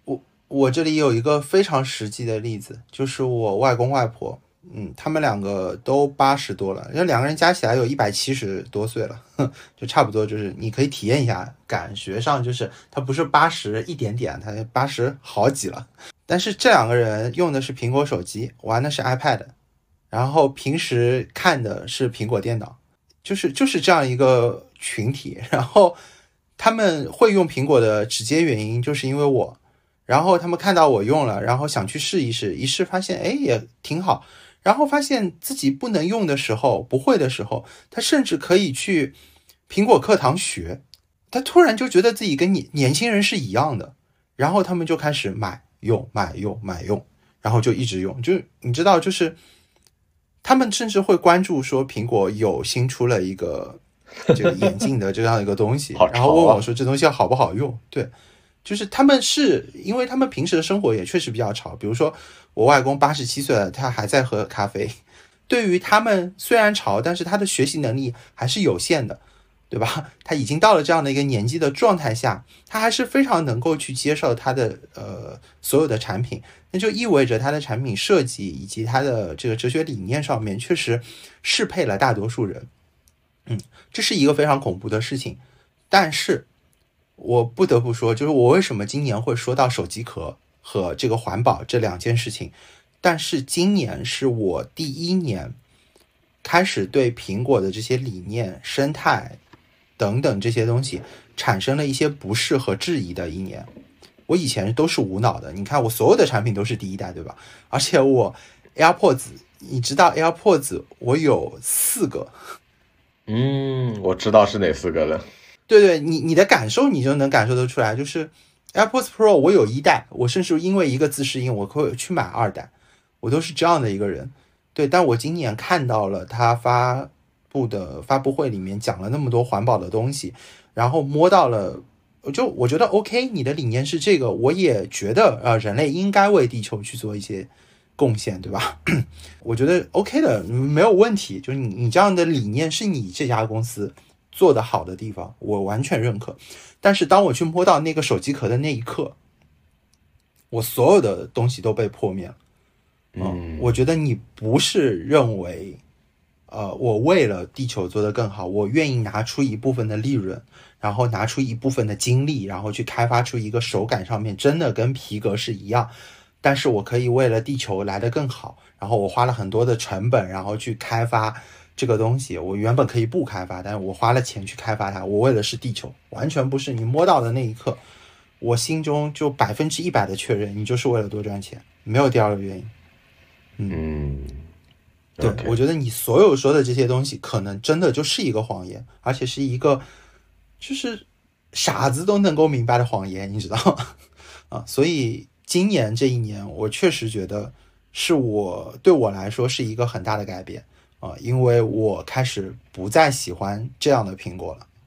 我我这里有一个非常实际的例子，就是我外公外婆。嗯，他们两个都八十多了，那两个人加起来有一百七十多岁了，就差不多就是你可以体验一下，感觉上就是他不是八十一点点，他八十好几了。但是这两个人用的是苹果手机，玩的是 iPad，然后平时看的是苹果电脑，就是就是这样一个群体。然后他们会用苹果的直接原因就是因为我，然后他们看到我用了，然后想去试一试，一试发现哎也挺好。然后发现自己不能用的时候，不会的时候，他甚至可以去苹果课堂学。他突然就觉得自己跟年年轻人是一样的，然后他们就开始买用买用买用，然后就一直用。就你知道，就是他们甚至会关注说苹果有新出了一个这个眼镜的这样一个东西，然后问我说这东西好不好用？对。就是他们是因为他们平时的生活也确实比较潮，比如说我外公八十七岁了，他还在喝咖啡。对于他们虽然潮，但是他的学习能力还是有限的，对吧？他已经到了这样的一个年纪的状态下，他还是非常能够去接受他的呃所有的产品，那就意味着他的产品设计以及他的这个哲学理念上面确实适配了大多数人。嗯，这是一个非常恐怖的事情，但是。我不得不说，就是我为什么今年会说到手机壳和这个环保这两件事情，但是今年是我第一年开始对苹果的这些理念、生态等等这些东西产生了一些不适和质疑的一年。我以前都是无脑的，你看我所有的产品都是第一代，对吧？而且我 AirPods，你知道 AirPods 我有四个，嗯，我知道是哪四个了。对对，你你的感受你就能感受得出来，就是 AirPods Pro 我有一代，我甚至因为一个自适应，我会去买二代，我都是这样的一个人。对，但我今年看到了他发布的发布会里面讲了那么多环保的东西，然后摸到了，就我觉得 OK，你的理念是这个，我也觉得呃人类应该为地球去做一些贡献，对吧？我觉得 OK 的，没有问题，就是你你这样的理念是你这家公司。做的好的地方，我完全认可。但是当我去摸到那个手机壳的那一刻，我所有的东西都被破灭了。嗯，我觉得你不是认为，呃，我为了地球做得更好，我愿意拿出一部分的利润，然后拿出一部分的精力，然后去开发出一个手感上面真的跟皮革是一样，但是我可以为了地球来得更好，然后我花了很多的成本，然后去开发。这个东西我原本可以不开发，但是我花了钱去开发它，我为的是地球，完全不是你摸到的那一刻，我心中就百分之一百的确认，你就是为了多赚钱，没有第二个原因。嗯，对，我觉得你所有说的这些东西，可能真的就是一个谎言，而且是一个就是傻子都能够明白的谎言，你知道吗？啊，所以今年这一年，我确实觉得是我对我来说是一个很大的改变。啊，因为我开始不再喜欢这样的苹果了，